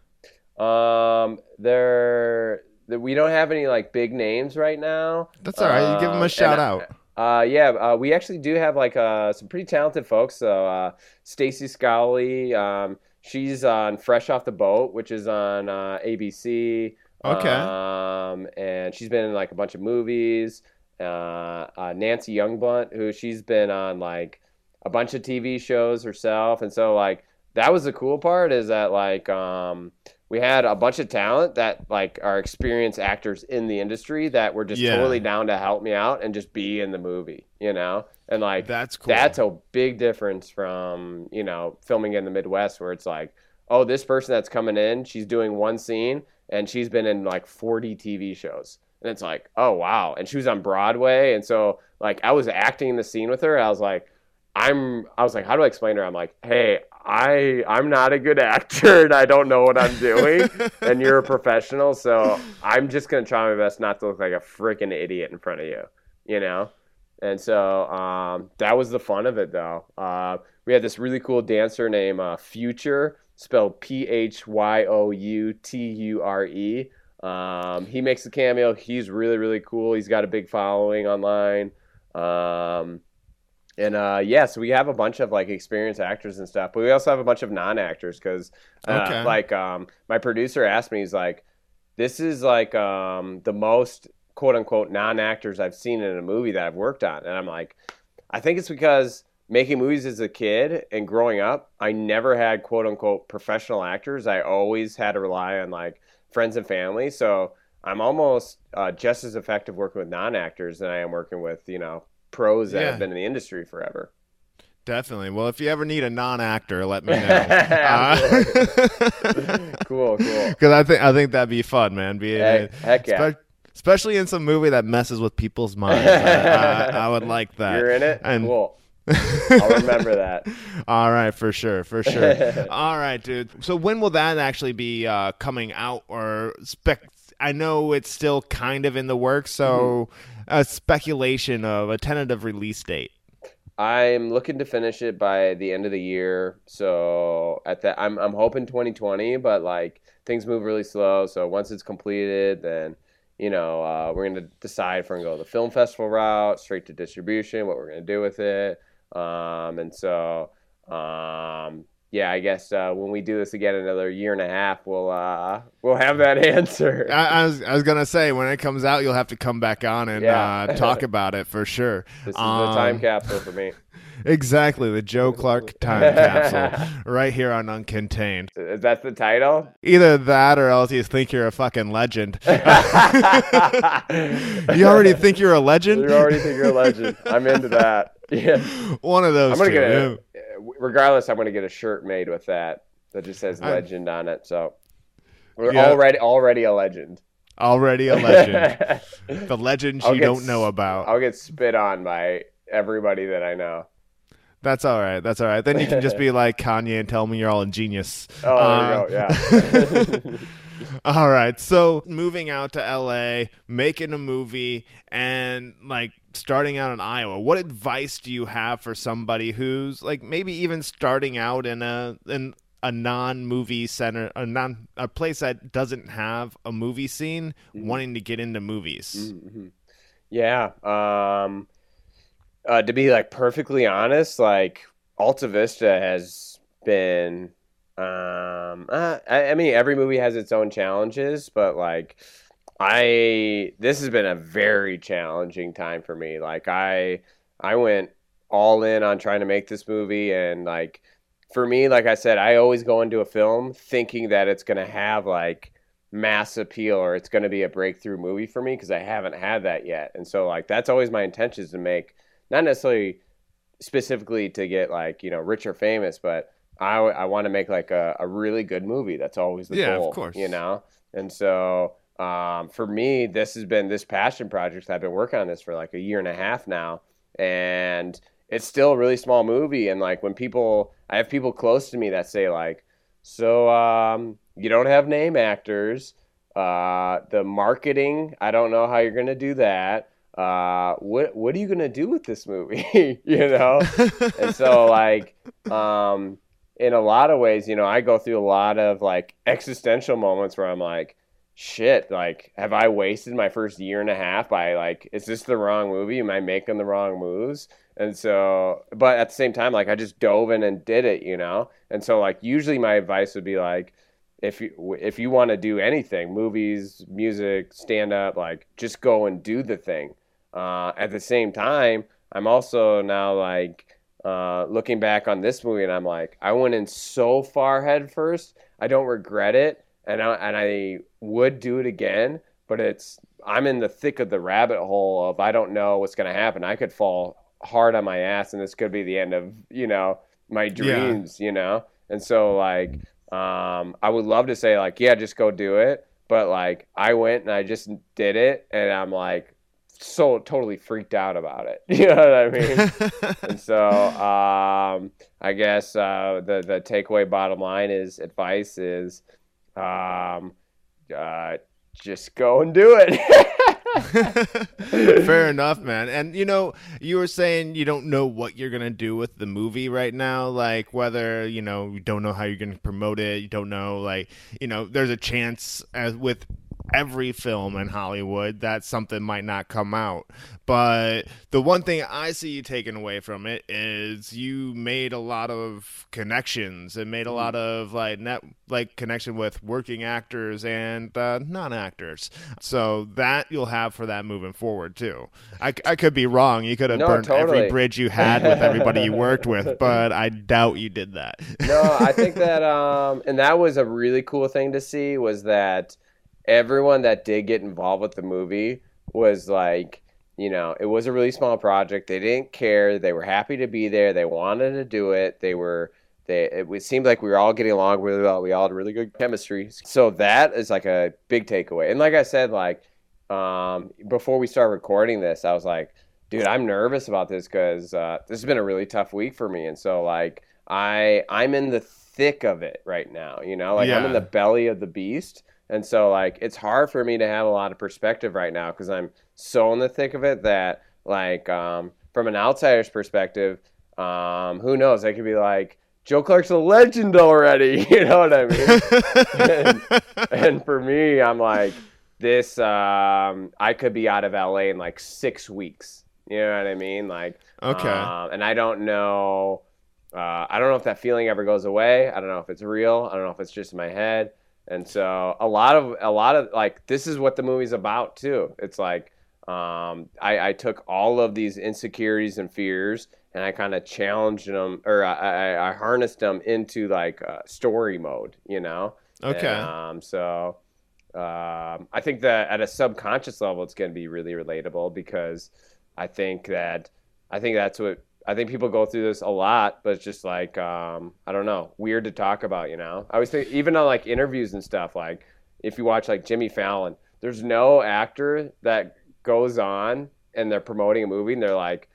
um, there we don't have any like big names right now. That's all right. You give them Um, a shout and, out. Uh, yeah, uh, we actually do have like uh, some pretty talented folks. So uh, Stacy Scowley, um, she's on Fresh Off the Boat, which is on uh, ABC. Okay. Um, and she's been in like a bunch of movies. Uh, uh, Nancy Youngblut, who she's been on like a bunch of TV shows herself, and so like that was the cool part is that like um we had a bunch of talent that like are experienced actors in the industry that were just Yeah. totally down to help me out and just be in the movie, you know? And like That's cool. that's a big difference from, you know, filming in the Midwest where it's like, oh, this person that's coming in, she's doing one scene and she's been in like 40 TV shows. And it's like, oh wow. And she was on Broadway. And so like I was acting in the scene with her. I was like, I'm I was like, how do I explain to her? I'm like, hey, I I'm not a good actor and I don't know what I'm doing. and you're a professional, so I'm just gonna try my best not to look like a freaking idiot in front of you. You know? And so um, that was the fun of it, though. Uh, we had this really cool dancer named uh, Future, spelled P H Y O U T U R E. Um, he makes a cameo. He's really, really cool. He's got a big following online. Um, and uh, yeah, so we have a bunch of like experienced actors and stuff, but we also have a bunch of non-actors because, uh, Okay. like, um, my producer asked me, he's like, "This is like um, the most quote unquote non-actors I've seen in a movie that I've worked on," and I'm like, I think it's because making movies as a kid and growing up, I never had quote unquote professional actors. I always had to rely on like friends and family, so I'm almost uh, just as effective working with non-actors than I am working with you know pros that Yeah. have been in the industry forever. Definitely. Well, if you ever need a non-actor, let me know. Uh, Absolutely. cool, cool. Because I think I think that'd be fun, man. Being Heck, heck yeah. spe- especially in some movie that messes with people's minds. I, I, I would like that. You're in it. And- cool. I'll remember that. All right, for sure, for sure. All right, dude. So when will that actually be uh, coming out or spec? I know it's still kind of in the works, so Mm-hmm. a speculation of a tentative release date. I'm looking to finish it by the end of the year. So at that, I'm I'm hoping 2020, but like things move really slow. So once it's completed, then you know uh, we're gonna decide if we're gonna go the film festival route, straight to distribution, what we're gonna do with it. Um, and so um, yeah, I guess uh, when we do this again another year and a half, we'll uh, we'll have that answer. I, I was I was gonna say when it comes out, you'll have to come back on and Yeah. uh, talk about it for sure. This is the time Um, capsule for me. Exactly, the Joe Clark time capsule, right here on Uncontained. Is that the title? Either that, or else you think you're a fucking legend. you already think you're a legend. You already think you're a legend. I'm into that. Yeah. One of those. I'm gonna two. get a, eh, regardless. I'm gonna get a shirt made with that that just says legend on it. So we're Yeah. already already a legend. already a legend. the legend I'll you don't know about. I'll get spit on by everybody that I know. That's all right. That's all right. Then you can just be like Kanye and tell me you're all a genius. Oh, Uh, there you go. Yeah. All right. So moving out to LA, making a movie, and like starting out in Iowa. What advice do you have for somebody who's like maybe even starting out in a in a non-movie center, a non a place that doesn't have a movie scene, Mm-hmm. wanting to get into movies? Yeah. Um, uh, to be like perfectly honest, like Alta Vista has been. Um, uh, I, I mean, every movie has its own challenges, but like, I this has been a very challenging time for me. Like, I I went all in on trying to make this movie, and like, for me, like I said, I always go into a film thinking that it's gonna have like mass appeal or it's going to be a breakthrough movie for me because I haven't had that yet. And so like that's always my intention is to make not necessarily specifically to get like, you know, rich or famous, but I, I want to make like a, a really good movie. That's always the Yeah, of goal, course. you know? And so um, for me, this has been this passion project. I've been working on this for like a year and a half now. And it's still a really small movie. And like when people, I have people close to me that say like, so um, you don't have name actors. Uh, the marketing, I don't know how you're gonna do that. Uh, what what are you gonna do with this movie? you know, and so like, um, in a lot of ways, you know, I go through a lot of like existential moments where I'm like, shit, like, have I wasted my first year and a half by like, is this the wrong movie? Am I making the wrong moves? And so, but at the same time, like, I just dove in and did it, you know? And so, like, usually my advice would be like, if you if you want to do anything, movies, music, stand up, like, just go and do the thing. Uh, at the same time, I'm also now like uh, looking back on this movie, and I'm like, I went in so far head first. I don't regret it, and I, and I would do it again, but it's I'm in the thick of the rabbit hole of I don't know what's going to happen. I could fall hard on my ass, and this could be the end of you know my dreams, yeah. you know. And so like, um, I would love to say like, yeah, just go do it, but like I went and I just did it, and I'm like so totally freaked out about it. You know what I mean? and so um, I guess uh, the the takeaway bottom line is advice is um, uh, just go and do it. Fair enough, man. And you know, you were saying you don't know what you're gonna do with the movie right now, like whether you know you don't know how you're gonna promote it. You don't know, like you know, there's a chance as with every film in Hollywood that something might not come out. But the one thing I see you taking away from it is you made a lot of connections and made a lot of like net like connection with working actors and uh, non-actors. So that you'll have for that moving forward too. I, I could be wrong. You could have no, burned totally. every bridge you had with everybody you worked with, but I doubt you did that. no, I think that um and that was a really cool thing to see was that everyone that did get involved with the movie was like, you know, it was a really small project. They didn't care. They were happy to be there. They wanted to do it. They were they it seemed like we were all getting along really well. We all had really good chemistry. So that is like a big takeaway. And like I said, like um, before we start recording this, I was like, dude, I'm nervous about this because uh, this has been a really tough week for me. And so like I I'm in the thick of it right now. You know, like yeah. I'm in the belly of the beast. And so like it's hard for me to have a lot of perspective right now because I'm so in the thick of it that like um, from an outsider's perspective, um, who knows? I could be like, Joe Clark's a legend already. You know what I mean? and, and, for me, I'm like, this. Um, I could be out of LA in like six weeks. You know what I mean? Like, okay. Um, and I don't know. Uh, I don't know if that feeling ever goes away. I don't know if it's real. I don't know if it's just in my head. And so a lot of a lot of like this is what the movie's about too. It's like um, I, I took all of these insecurities and fears and I kind of challenged them or I, I, harnessed them into like uh, story mode, you know. Okay. And, um, so um, I think that at a subconscious level, it's going to be really relatable because I think that I think that's what I think people go through this a lot, but it's just like um, I don't know, weird to talk about. You know, I always think even on like interviews and stuff. Like if you watch like Jimmy Fallon, there's no actor that goes on and they're promoting a movie and they're like,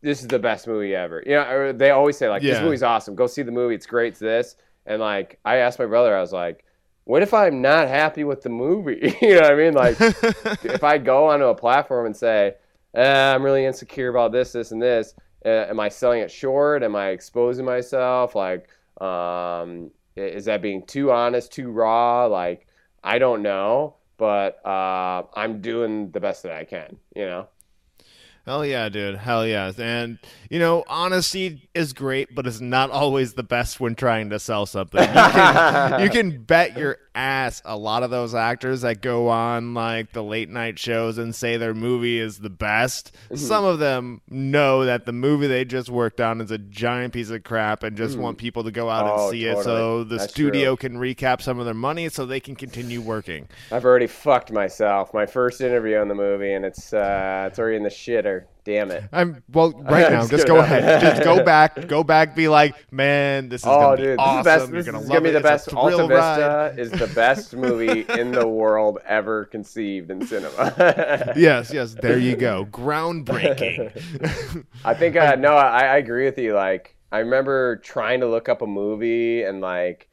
"This is the best movie ever." You know, they always say like, yeah. "This movie's awesome. Go see the movie. It's great. It's this." And like I asked my brother, I was like, "What if I'm not happy with the movie?" you know what I mean? Like if I go onto a platform and say, eh, "I'm really insecure about this, this, and this." Uh, am I selling it short? Am I exposing myself? Like, um, is that being too honest, too raw? Like, I don't know, but uh, I'm doing the best that I can, you know? Hell yeah, dude. Hell yeah. And, you know, honesty is great, but it's not always the best when trying to sell something. You can, you can bet your ass a lot of those actors that go on like the late night shows and say their movie is the best. Mm-hmm. Some of them know that the movie they just worked on is a giant piece of crap and just mm. want people to go out oh, and see totally. it so the That's studio true. can recap some of their money so they can continue working. I've already fucked myself. My first interview on the movie and it's uh, it's already in the shitter. Damn it. I'm well right now. just go ahead. Just go back. Go back. Be like, man, this is oh, gonna dude, be awesome. This is, best, You're gonna gonna be the best. Alta Vista is the best movie in the world ever conceived in cinema. yes, yes. There you go. Groundbreaking. I think uh, no, I, I agree with you. Like, I remember trying to look up a movie and like,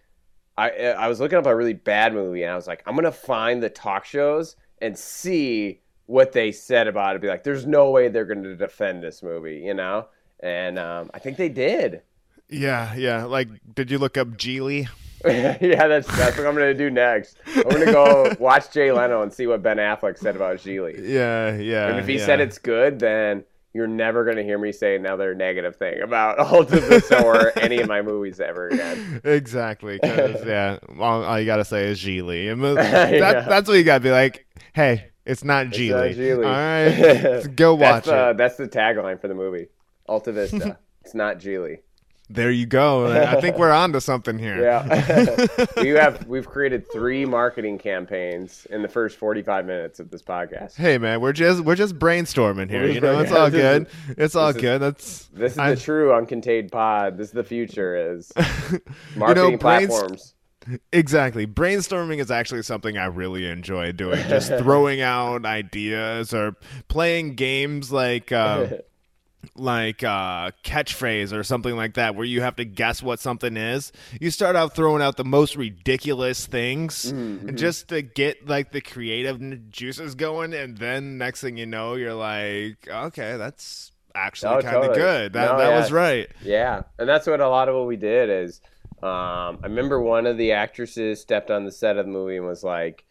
I I was looking up a really bad movie and I was like, I'm gonna find the talk shows and see what they said about it. Be like, there's no way they're going to defend this movie, you know? And um, I think they did. Yeah, yeah. Like, did you look up Gigli? yeah, that's that's what I'm gonna do next. I'm gonna go watch Jay Leno and see what Ben Affleck said about Gigli. Yeah, yeah. And if he yeah. said it's good, then you're never gonna hear me say another negative thing about Alta Vista or any of my movies ever again. Exactly. Yeah, all, all, you gotta say is Gigli, that, yeah. that's what you gotta be like. Hey, it's not Gigli. It's not All right, go watch that's, uh, it. That's the tagline for the movie. Alta Vista. it's not Gigli. There you go. I think we're on to something here. Yeah, we have we've created three marketing campaigns in the first forty five minutes of this podcast. Hey man, we're just we're just brainstorming here. We're You know, it's all good. is- It's all is- good. That's This is I- the true uncontained pod. This is the future. Is marketing brains- platforms. Exactly. Brainstorming is actually something I really enjoy doing. Just throwing out ideas or playing games like uh, like uh, catchphrase or something like that, where you have to guess what something is. You start out throwing out the most ridiculous things, Mm-hmm, just to get like the creative juices going, and then next thing you know, you're like, okay, that's actually Oh, kind of totally. good. That No, that yeah. was right. Yeah, and that's what a lot of what we did is. Um, I remember one of the actresses stepped on the set of the movie and was like,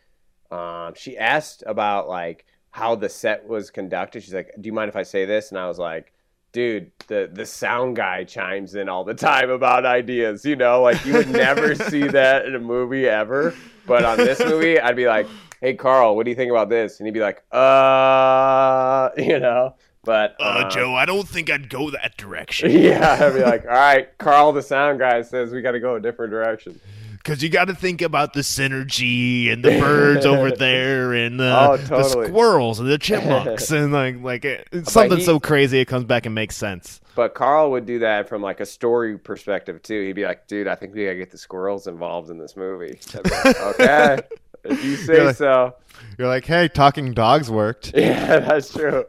um, she asked about like how the set was conducted. She's like, "Do you mind if I say this?" And I was like, "Dude, the the sound guy chimes in all the time about ideas. You know, like you would never see that in a movie ever. But on this movie, I'd be like." Hey Carl, what do you think about this? And he'd be like, "Uh, you know." But Uh, um, Joe, I don't think I'd go that direction. yeah, I'd be like, all right, Carl, the sound guy says we got to go a different direction. Because you got to think about the synergy and the birds over there and the, Oh, the squirrels and the chipmunks and like like it, something he- so crazy it comes back and makes sense. But Carl would do that from like a story perspective too. He'd be like, dude, I think we got to get the squirrels involved in this movie. Like, okay, if you say You're like- so. You're like, hey, talking dogs worked. Yeah, that's true.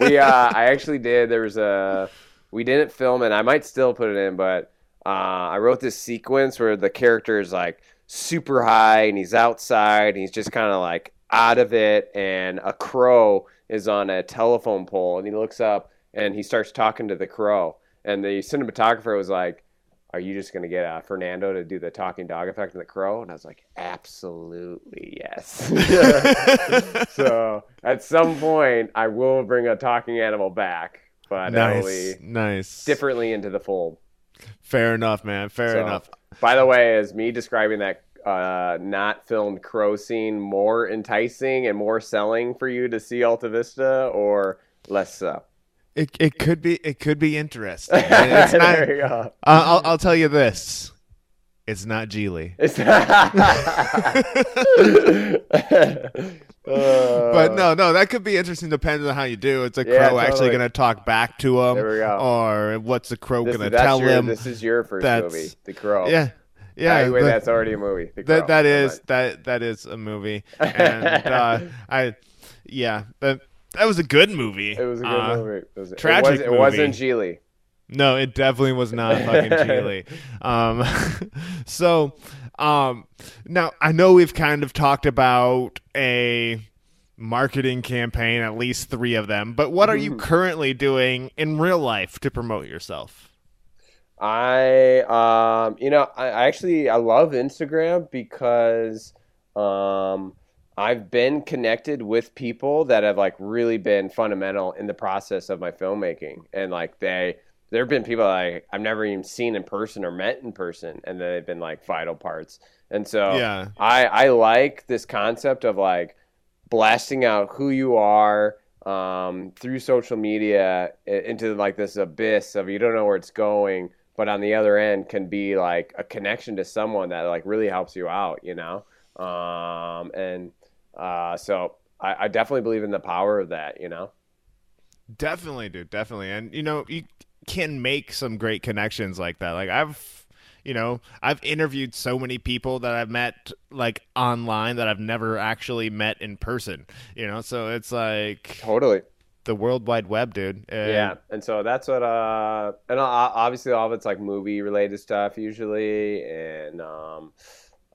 we uh, I actually did. There was a we didn't film it. I might still put it in, but uh, I wrote this sequence where the character is like super high and he's outside and he's just kind of like out of it, and a crow is on a telephone pole and he looks up and he starts talking to the crow, and the cinematographer was like. Are you just gonna get uh, Fernando to do the talking dog effect in the crow? And I was like, absolutely yes. so at some point I will bring a talking animal back, but nice, nice. differently into the fold. Fair enough, man. Fair So, enough. By the way, is me describing that uh, not filmed crow scene more enticing and more selling for you to see Alta Vista, or less so? It it could be it could be interesting. It's not, there you go. Uh, I'll I'll tell you this. It's not Gigli. It's But no, no, that could be interesting. Depending on how you do. It's a crow Yeah, actually totally. going to talk back to him, There we go. or what's the crow This, going to that's tell your, him? this is your first That's- movie, The Crow. yeah, yeah. Anyway, the- that's already a movie. The Crow. that that Never is mind. that that is a movie, and uh, I, yeah, that that was a good movie. It was a good Uh, movie. It, was, tragic it, was, it wasn't movie. Gigli. No, it definitely was not fucking Gigli. Um, so, um, now I know we've kind of talked about a marketing campaign, at least three of them. But what are you currently doing in real life to promote yourself? I um you know I, I actually I love Instagram because um I've been connected with people that have like really been fundamental in the process of my filmmaking and like they there have been people I I've never even seen in person or met in person and they've been like vital parts and so Yeah. I I like this concept of like blasting out who you are um, through social media into like this abyss of you don't know where it's going, but on the other end can be like a connection to someone that like really helps you out, you know. Um, and uh, so I, I definitely believe in the power of that, you know. Definitely, dude. Definitely. And, you know, you can make some great connections like that. Like, I've, you know, I've interviewed so many people that I've met, like, online that I've never actually met in person, you know? So it's like Totally. the World Wide Web, dude. And Yeah, and so that's what uh, and uh, obviously all of it's like movie related stuff usually, and um,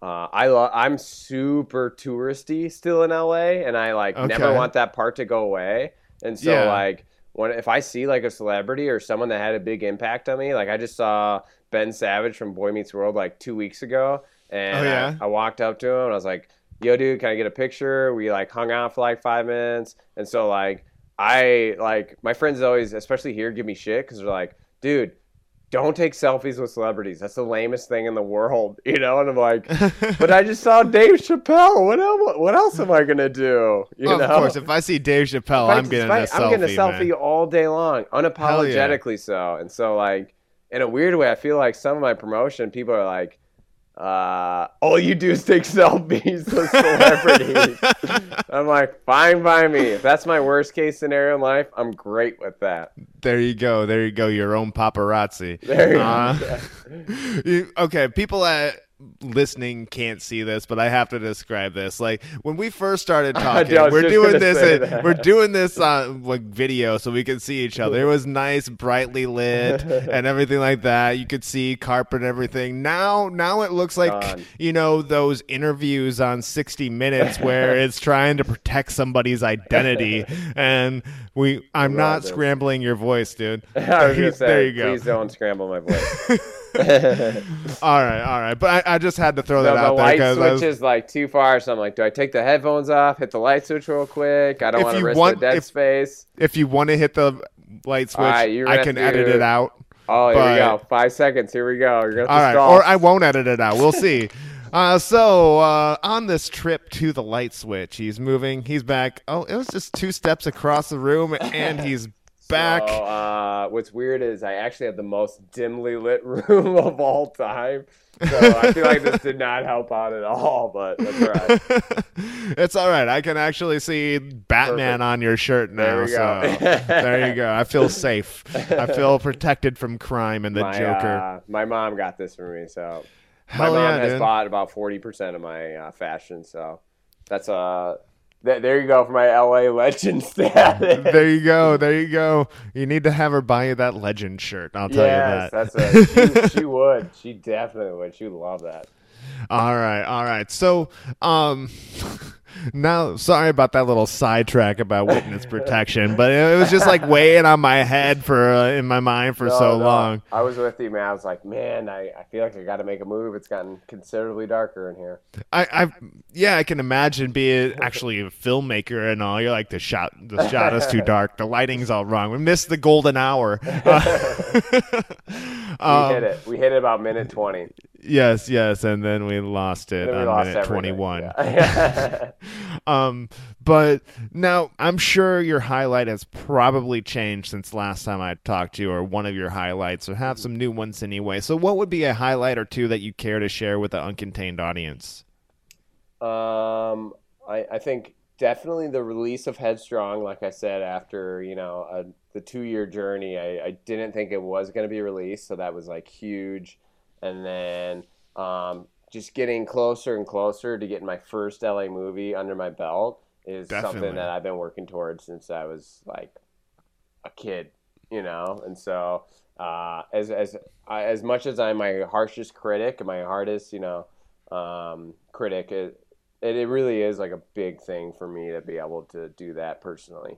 uh, I lo- I'm super touristy still in LA, and I like never want that part to go away, and so Yeah. like when if I see like a celebrity or someone that had a big impact on me, like I just saw Ben Savage from Boy Meets World like two weeks ago, and Oh, yeah? I, I walked up to him and I was like, "Yo, dude, can I get a picture?" We like hung out for like five minutes, and so like. I like my friends always, especially here, give me shit because they're like, dude, don't take selfies with celebrities. That's the lamest thing in the world, you know. And I'm like, but I just saw Dave Chappelle. What else? What else am I gonna do? You of know? course, if I see Dave Chappelle, I I'm getting I- a selfie. I'm getting a selfie man. all day long, unapologetically so. And so, like, in a weird way, I feel like some of my promotion people are like, uh, all you do is take selfies with celebrities. I'm like, fine by me. If that's my worst case scenario in life, I'm great with that. There you go. There you go. Your own paparazzi. There you Uh, go. Okay, people that listening can't see this, but I have to describe this. Like when we first started talking, we're doing this. in- We're doing this on like video, so we can see each other. It was nice, brightly lit, and everything like that. You could see carpet and everything. Now, now it looks like Gone. you know those interviews on 60 Minutes where it's trying to protect somebody's identity, and we. I'm not scrambling your voice, dude. I was gonna say, there you go. please don't scramble my voice. All right, all right, but I, I just had to throw the, that the out there light because switch is like too far, so I'm like, do I take the headphones off, hit the light switch real quick? I don't If want to you risk want- the dead if- space. if you want to hit the light switch, right, I can to- edit it out. Oh, here but- we go. Five seconds. Here we go. You're gonna All right, or I won't edit it out. We'll see. Uh, so uh, on this trip to the light switch, he's moving. He's back. Oh, it was just two steps across the room, and he's back. So, uh, what's weird is I actually had the most dimly lit room of all time. So I feel like this did not help out at all, but that's all right. it's all right. I can actually see Batman Perfect. on your shirt now. There. So there you go. I feel safe. I feel protected from crime and the my, Joker. Uh, my mom got this for me, so Hell my mom yeah, has dude. bought about forty percent of my uh, fashion. So that's uh, th- there you go for my LA legend status. there you go. There you go. You need to have her buy you that legend shirt. I'll tell yes, you that. that's a, she, she would. She definitely would. She would love that. All right, all right. So, um, now sorry about that little sidetrack about witness protection, but it was just like weighing on my head for uh, in my mind for No, so no, long. I was with you, man. I was like, man, I, I feel like I got to make a move. It's gotten considerably darker in here. I, I, yeah, I can imagine being actually a filmmaker and all. You're like the shot, the shot is too dark. The lighting's all wrong. We missed the golden hour. We Um, hit it. We hit it about minute twenty. Yes, yes, and then we lost it we on lost minute 21. Yeah. Um, but now I'm sure your highlight has probably changed since last time I talked to you, or one of your highlights, or have some new ones anyway. So, what would be a highlight or two that you care to share with the uncontained audience? Um, I, I think definitely the release of Headstrong, like I said, after you know a, the two year journey, I, I didn't think it was going to be released, so that was like huge. And then um, just getting closer and closer to getting my first LA movie under my belt is Definitely. something that I've been working towards since I was like a kid, you know. And so uh, as as I, as much as I'm my harshest critic and my hardest, you know, um, critic, it, it it really is like a big thing for me to be able to do that personally.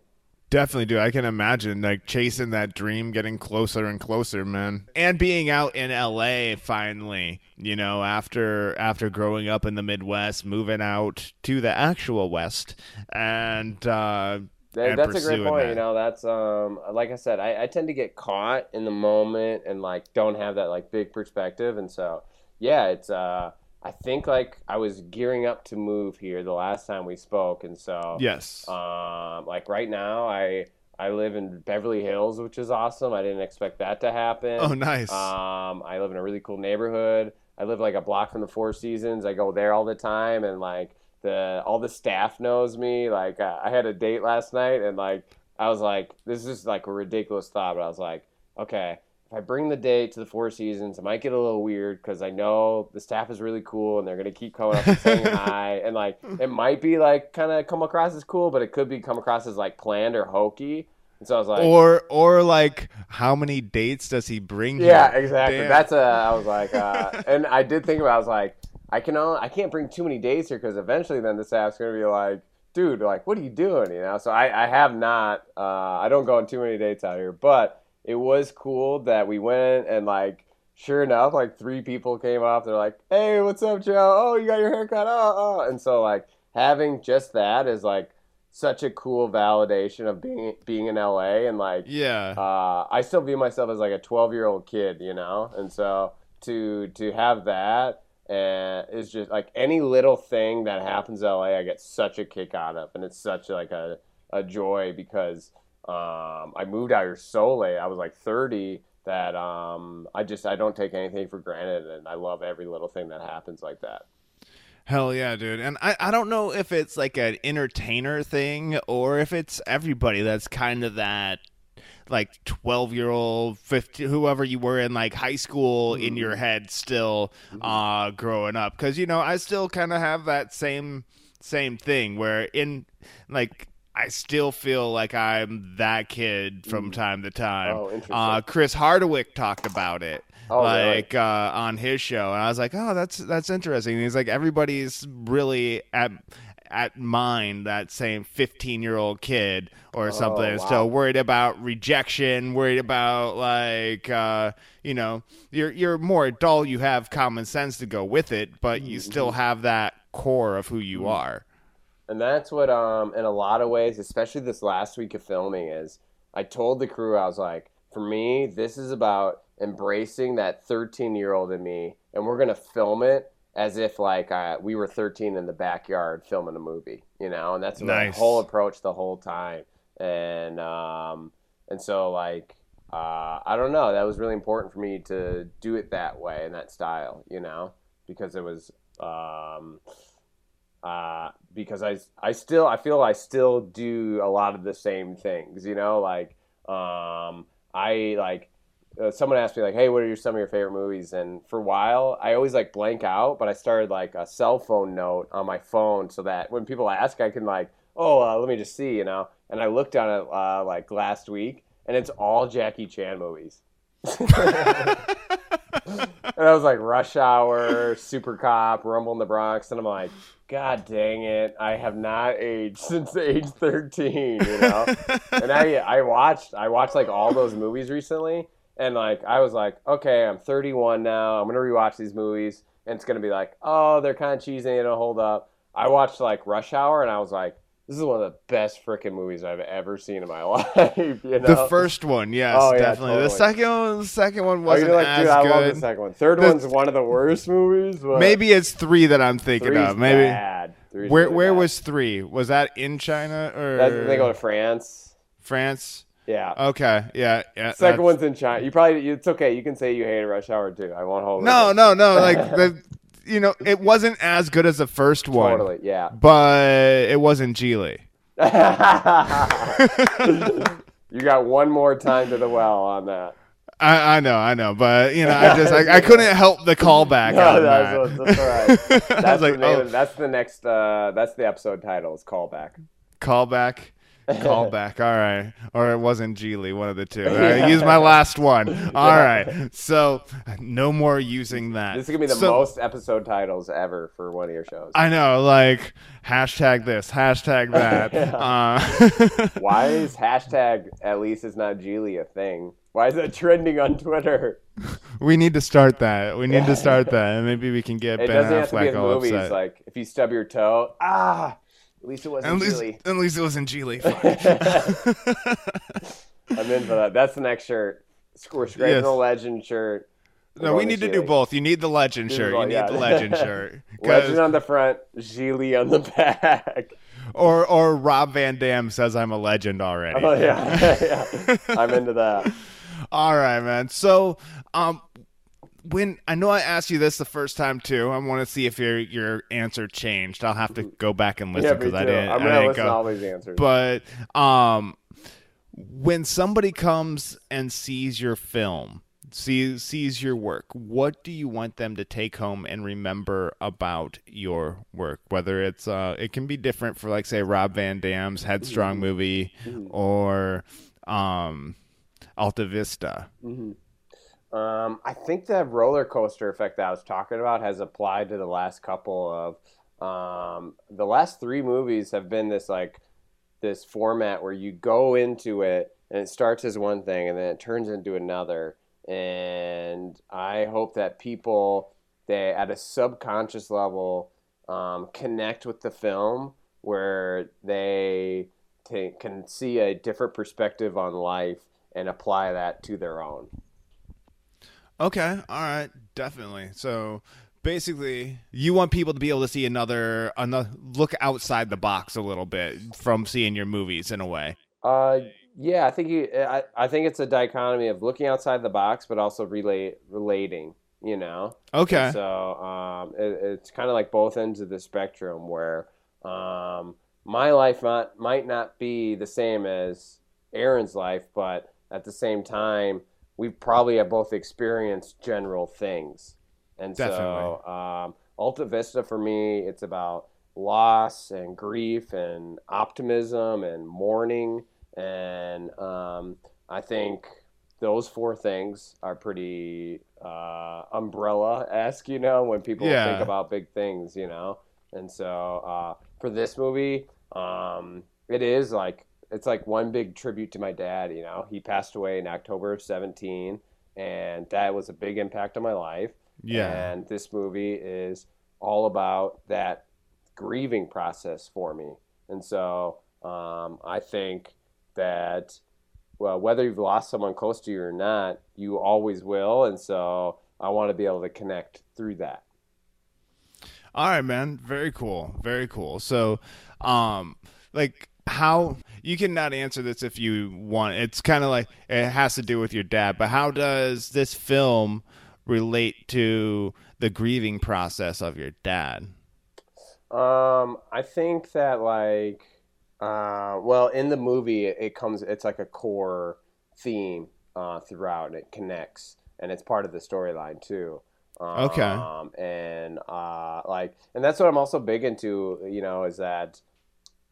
Definitely do. I can imagine like chasing that dream, getting closer and closer, man. And being out in LA finally, you know, after after growing up in the Midwest, moving out to the actual West and uh and that's a great point. that. You know, that's um, like I said, I, I tend to get caught in the moment and like don't have that like big perspective, and so yeah, it's uh, I think like I was gearing up to move here the last time we spoke, and so Yes. Um, like right now, I I live in Beverly Hills, which is awesome. I didn't expect that to happen. oh, nice. Um, I live in a really cool neighborhood. I live like a block from the Four Seasons. I go there all the time, and like the all the staff knows me. Like uh, I had a date last night, and like I was like, this is like a ridiculous thought, but I was like, okay, if I bring the date to the Four Seasons, it might get a little weird because I know the staff is really cool, and they're gonna keep coming up and saying hi, and like it might be like kind of come across as cool, but it could be come across as like planned or hokey. And so I was like, or or like how many dates does he bring Yeah, exactly. Damn. That's a. I was like, uh, and I did think about. it, I was like, I can only, I can't bring too many dates here because eventually, then the staff's gonna be like, dude, like, what are you doing? You know. So I, I have not. Uh, I don't go on too many dates out here, but it was cool that we went and like. Sure enough, like three people came up. They're like, "Hey, what's up, Joe? Oh, you got your haircut? Oh, oh!" And so, like, having just that is like such a cool validation of being being in LA and like yeah. uh, I still view myself as like a 12 year old kid, you know, and so to to have that uh, is just like any little thing that happens in LA, I get such a kick out of, and it's such like a, a joy because um, I moved out here so late. I was like 30 that um, I just I don't take anything for granted, and I love every little thing that happens like that. Hell yeah, dude. And I, I don't know if it's like an entertainer thing or if it's everybody that's kind of that like 12 year old 50 whoever you were in like high school in your head still uh growing up cuz you know I still kind of have that same same thing where in like I still feel like I'm that kid from time to time. Oh, interesting. uh, Chris Hardwick talked about it, Oh, really? like uh, on his show, and I was like, "Oh, that's that's interesting." And he's like, "Everybody's really at at mind that same 15 year old kid or something, Oh, wow. still worried about rejection, worried about like uh, you know, you're you're more adult, you have common sense to go with it, but you Mm-hmm. still have that core of who you are." And that's what, um, in a lot of ways, especially this last week of filming, is I told the crew, I was like, for me, this is about embracing that 13 year old in me, and we're going to film it as if like uh, we were 13 in the backyard filming a movie, you know? And that's Nice. the whole approach the whole time. And, um, and so, like, uh, I don't know, that was really important for me to do it that way in that style, you know? Because it was. Um, uh, because I, I still I feel I still do a lot of the same things, you know, like um, I like uh, someone asked me like, hey, what are your, some of your favorite movies? And for a while, I always like blank out, but I started like a cell phone note on my phone so that when people ask, I can like, oh, uh, let me just see, you know. And I looked on it uh, like last week, and it's all Jackie Chan movies. And I was like Rush Hour, Super Cop, Rumble in the Bronx, and I'm like, God dang it, I have not aged since age 13, you know. and I I watched I watched like all those movies recently, and like I was like, okay, I'm 31 now. I'm gonna rewatch these movies, and it's gonna be like, oh, they're kind of cheesy, don't hold up. I watched like Rush Hour, and I was like, this is one of the best freaking movies I've ever seen in my life. You know, The first one, yes, Oh, yeah, definitely. The second one, the second one oh, wasn't you're like, as I good. love the second one. Third The- one's one of the worst movies. But Maybe it's three that I'm thinking of. Maybe bad. Three's where really where bad. was three? Was that in China or That's, they go to France. France? Yeah. Okay, yeah, yeah. Second that's- one's in China. You probably it's okay. You can say you hated Rush Hour too. I won't hold it. No, no, no. Like the, you know, it wasn't as good as the first one, Totally, yeah. but it wasn't Gigli. you got one more time to the well on that. I, I know, I know, but you know, I just I, I couldn't help the callback No, that's, that. that's all right. That's the like, name oh, of- that's the next. Uh, that's the episode title. Is callback. callback. Callback. All right. Or it wasn't Gigli, one of the two. All right, use my last one. All right. So no more using that. This is gonna be the So- most episode titles ever for one of your shows. I know, like hashtag this, hashtag that. uh, Why is hashtag at least it's not Gigli a thing? Why is that trending on Twitter? we need to start that. We need to start that, and maybe we can get It Ben doesn't have to be Affleck in all movies. upset. Like if you stub your toe, ah, at least it wasn't at least, Gigli. at least it wasn't Gigli. I'm in for that. That's the next shirt. We're scraping Yes. the legend shirt. No, we need to do both. You need the legend shirt. both, You need yeah. the legend shirt. Legend on the front, Gigli on the back. or or Rob Van Dam says I'm a legend already. Oh yeah, yeah. I'm into that. All right, man. So, um, when I know I asked you this the first time too, I want to see if your your answer changed. I'll have to go back and listen because too. I didn't. I'm gonna didn't listen go. to all these answers. But um, when somebody comes and sees your film, sees sees your work, what do you want them to take home and remember about your work? Whether it's uh, it can be different for like say Rob Van Dam's Headstrong Mm-hmm. movie or um, Alta Vista. Um, I think that roller coaster effect that I was talking about has applied to the last couple of um, the last three movies have been this like this format where you go into it and it starts as one thing and then it turns into another. And I hope that people they at a subconscious level um, connect with the film where they ta- can see a different perspective on life and apply that to their own. Okay, all right, definitely. So basically, you want people to be able to see another another look outside the box a little bit from seeing your movies in a way. Uh, Yeah, I think you. I, I think it's a dichotomy of looking outside the box, but also relate relating. You know. Okay. So um, it, it's kind of like both ends of the spectrum where um, my life not, might not be the same as Aaron's life, but at the same time, we probably have both experienced general things. And so, um, Alta Vista for me, it's about loss and grief and optimism and mourning. And um, I think those four things are pretty uh, umbrella esque, you know, when people Yeah. think about big things, you know. And so uh, for this movie, um, it is like it's like one big tribute to my dad. You know, he passed away in October of seventeen, and that was a big impact on my life. Yeah. And this movie is all about that grieving process for me. And so um, I think that, well, whether you've lost someone close to you or not, you always will. And so I want to be able to connect through that. All right, man. Very cool. Very cool. So, um, like how you cannot answer this if you want. It's kind of like it has to do with your dad, but how does this film relate to the grieving process of your dad? Um, I think that like, uh, well, in the movie, it, comes. It's like a core theme uh, throughout, and it connects, and it's part of the storyline too. Um, Okay. And uh, like, and that's what I'm also big into. You know, is that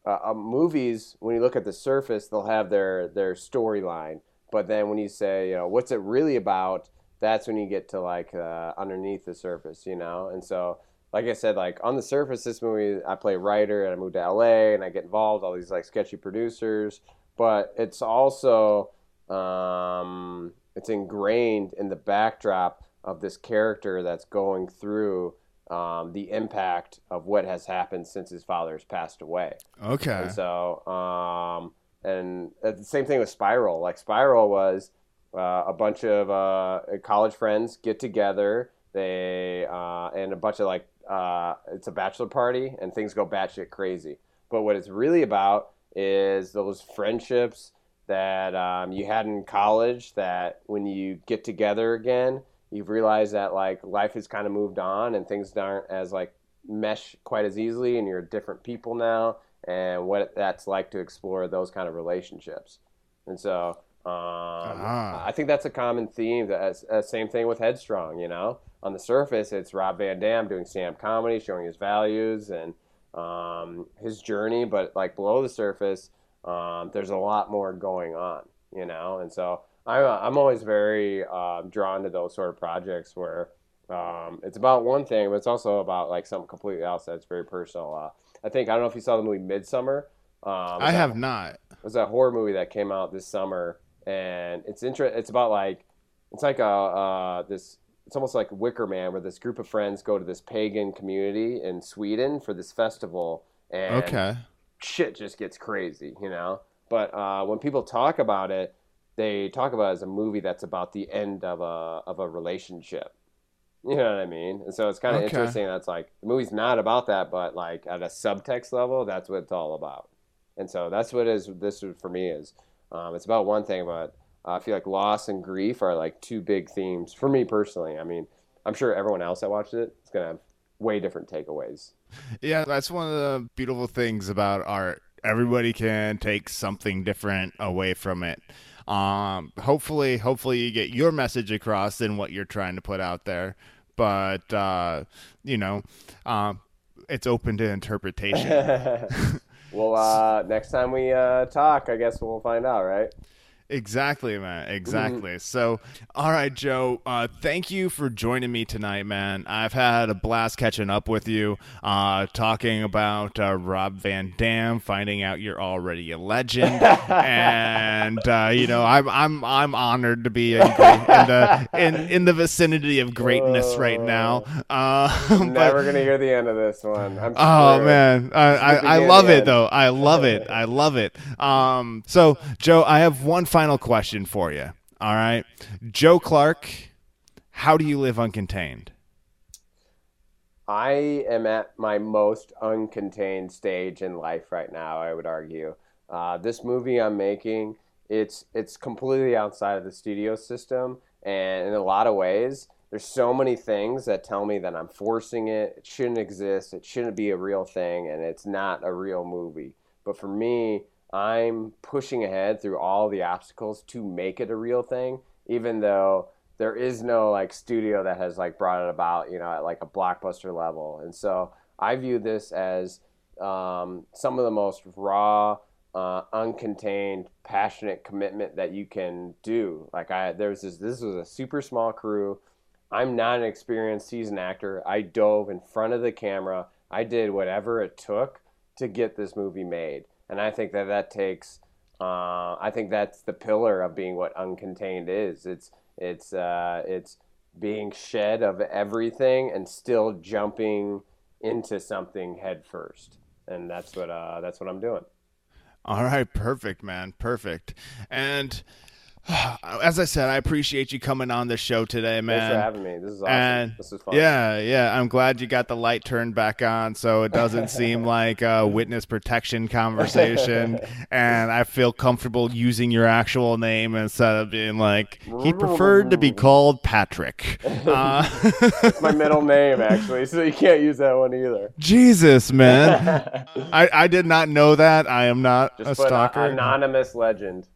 uh, uh, movies when you look at the surface, they'll have their their storyline, but then when you say, you know, what's it really about? That's when you get to like uh, underneath the surface, you know. And so, like I said, like on the surface, this movie, I play writer and I moved to LA and I get involved all these like sketchy producers, but it's also um, it's ingrained in the backdrop of this character that's going through um, the impact of what has happened since his father's passed away. Okay. And so, um, and uh, the same thing with Spiral. Like Spiral was uh, a bunch of uh, college friends get together. They uh, and a bunch of like uh, it's a bachelor party and things go batshit crazy. But what it's really about is those friendships that um, you had in college. That when you get together again, you've realized that like life has kind of moved on and things aren't as like mesh quite as easily, and you're different people now, and what that's like to explore those kind of relationships. And so, um, Ah. I think that's a common theme. That uh, same thing with Headstrong. You know, on the surface, it's Rob Van Dam doing stand-up comedy, showing his values and um, his journey, but like below the surface, um, there's a lot more going on. You know, and so I'm I'm always very um, drawn to those sort of projects where um, it's about one thing, but it's also about like something completely else that's very personal. Uh, I think I don't know if you saw the movie Midsommar. Um, I it's that- have not. it was a horror movie that came out this summer, and it's inter- It's about like it's like a uh, this. It's almost like Wicker Man, where this group of friends go to this pagan community in Sweden for this festival, and Okay. shit just gets crazy, you know. But uh, when people talk about it, they talk about it as a movie that's about the end of a of a relationship. You know what I mean? And so it's kind of Okay. interesting. That's like the movie's not about that, but like at a subtext level, that's what it's all about. And so that's what is this for me is um, it's about one thing, but uh, I feel like loss and grief are like two big themes for me personally. I mean, I'm sure everyone else that watched it is gonna have way different takeaways. Yeah, that's one of the beautiful things about art. Everybody can take something different away from it. Um, hopefully, hopefully you get your message across in what you're trying to put out there. But uh, you know, um, it's open to interpretation. well, uh, next time we uh, talk, I guess we'll find out, right? Exactly, man. Exactly. So, all right, Joe. Uh, thank you for joining me tonight, man. I've had a blast catching up with you, uh, talking about uh, Rob Van Dam, finding out you're already a legend, and uh, you know, I'm I'm I'm honored to be in the, in in the vicinity of greatness right now. Uh, but- Never gonna hear the end of this one. I'm Oh screwed. man, I, I, I love it end. though. I love it. I love it. Um, so Joe, I have one final question for you. All right, Joe Clark, how do you live uncontained? I am at my most uncontained stage in life right now. I would argue. Uh, this movie I'm making it's it's completely outside of the studio system, and in a lot of ways, there's so many things that tell me that I'm forcing it. It shouldn't exist. It shouldn't be a real thing, and it's not a real movie. But for me, I'm pushing ahead through all the obstacles to make it a real thing, even though there is no like studio that has like brought it about, you know, at like a blockbuster level. And so I view this as um, some of the most raw, uh, uncontained, passionate commitment that you can do. Like I, there's this. This was a super small crew. I'm not an experienced seasoned actor. I dove in front of the camera. I did whatever it took to get this movie made, and I think that that takes. Uh, I think that's the pillar of being what uncontained is. It's it's uh, it's being shed of everything and still jumping into something head first, and that's what uh, that's what I'm doing. All right, perfect, man, perfect. And as I said, I appreciate you coming on the show today, man. Thanks for having me. This is awesome. And this is fun. Yeah, yeah. I'm glad you got the light turned back on so it doesn't seem like a witness protection conversation. and I feel comfortable using your actual name instead of being like, he preferred to be called Patrick. Uh, it's my middle name, actually, so you can't use that one either. Jesus, man. I, I did not know that. I am not Just a stalker. anonymous legend.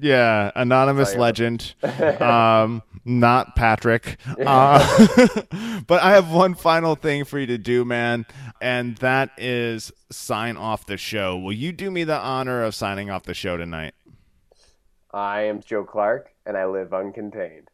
Yeah, anonymous legend. um, not Patrick. Uh, but I have one final thing for you to do, man, and that is sign off the show. Will you do me the honor of signing off the show tonight? I am Joe Clark, and I live uncontained.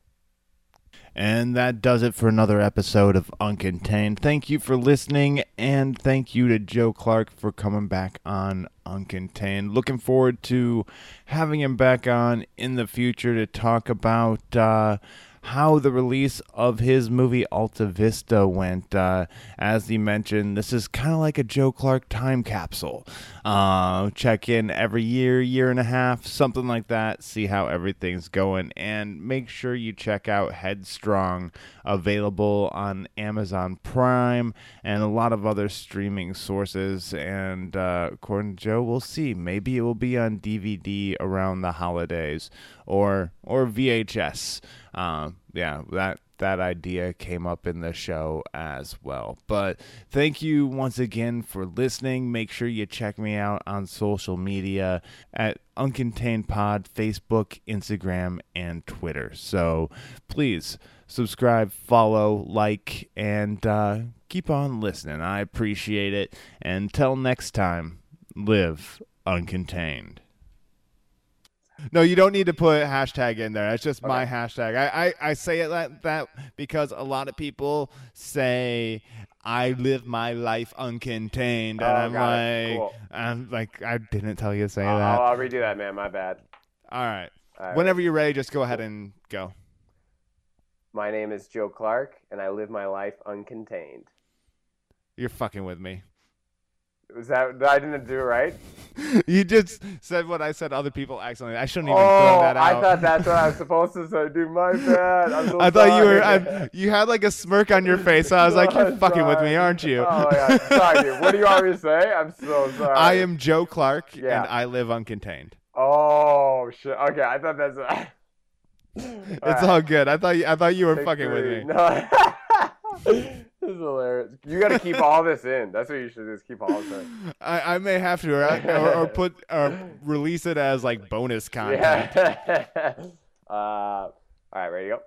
And that does it for another episode of Uncontained. Thank you for listening, and thank you to Joe Clark for coming back on Uncontained. Looking forward to having him back on in the future to talk about uh, how the release of his movie Alta Vista went. Uh, as he mentioned, this is kind of like a Joe Clark time capsule. Uh, check in every year, year and a half, something like that, see how everything's going, and make sure you check out Headstrong, available on Amazon Prime and a lot of other streaming sources. And uh, according to Joe, we'll see. Maybe it will be on DVD around the holidays or or VHS. Uh, yeah, that that idea came up in the show as well. But thank you once again for listening. Make sure you check me out on social media at Uncontained Pod, Facebook, Instagram, and Twitter. So please subscribe, follow, like, and uh, keep on listening. I appreciate it. Until next time, live uncontained. No, you don't need to put hashtag in there. That's just my hashtag. I, I, I say it like that because a lot of people say I live my life uncontained, and Oh, I'm like. Cool. I'm like, I didn't tell you to say I'll. I'll redo that, man. My bad. All right. All right. Whenever you're ready, just go ahead and go. My name is Joe Clark, and I live my life uncontained. You're fucking with me. Was that I didn't do it right? you just said what I said other people accidentally. I shouldn't even Oh, throw that oh, out. I thought that's what I was supposed to say. Dude, my bad. So I thought you were. I, you had like a smirk on your face. So I was like, "You're I'm fucking with me, aren't you?" Oh yeah, sorry. Dude. What do you want me to say? I'm so sorry. I am Joe Clark, Yeah. and I live uncontained. Oh shit. Okay, I thought that's. It's all good. I thought you, I thought you were fucking with me. No. This is hilarious. You got to keep all this in. That's what you should do. Is keep all this in. I, I may have to, or, or, or put or release it as like bonus content. Yeah. uh, all right, ready to go.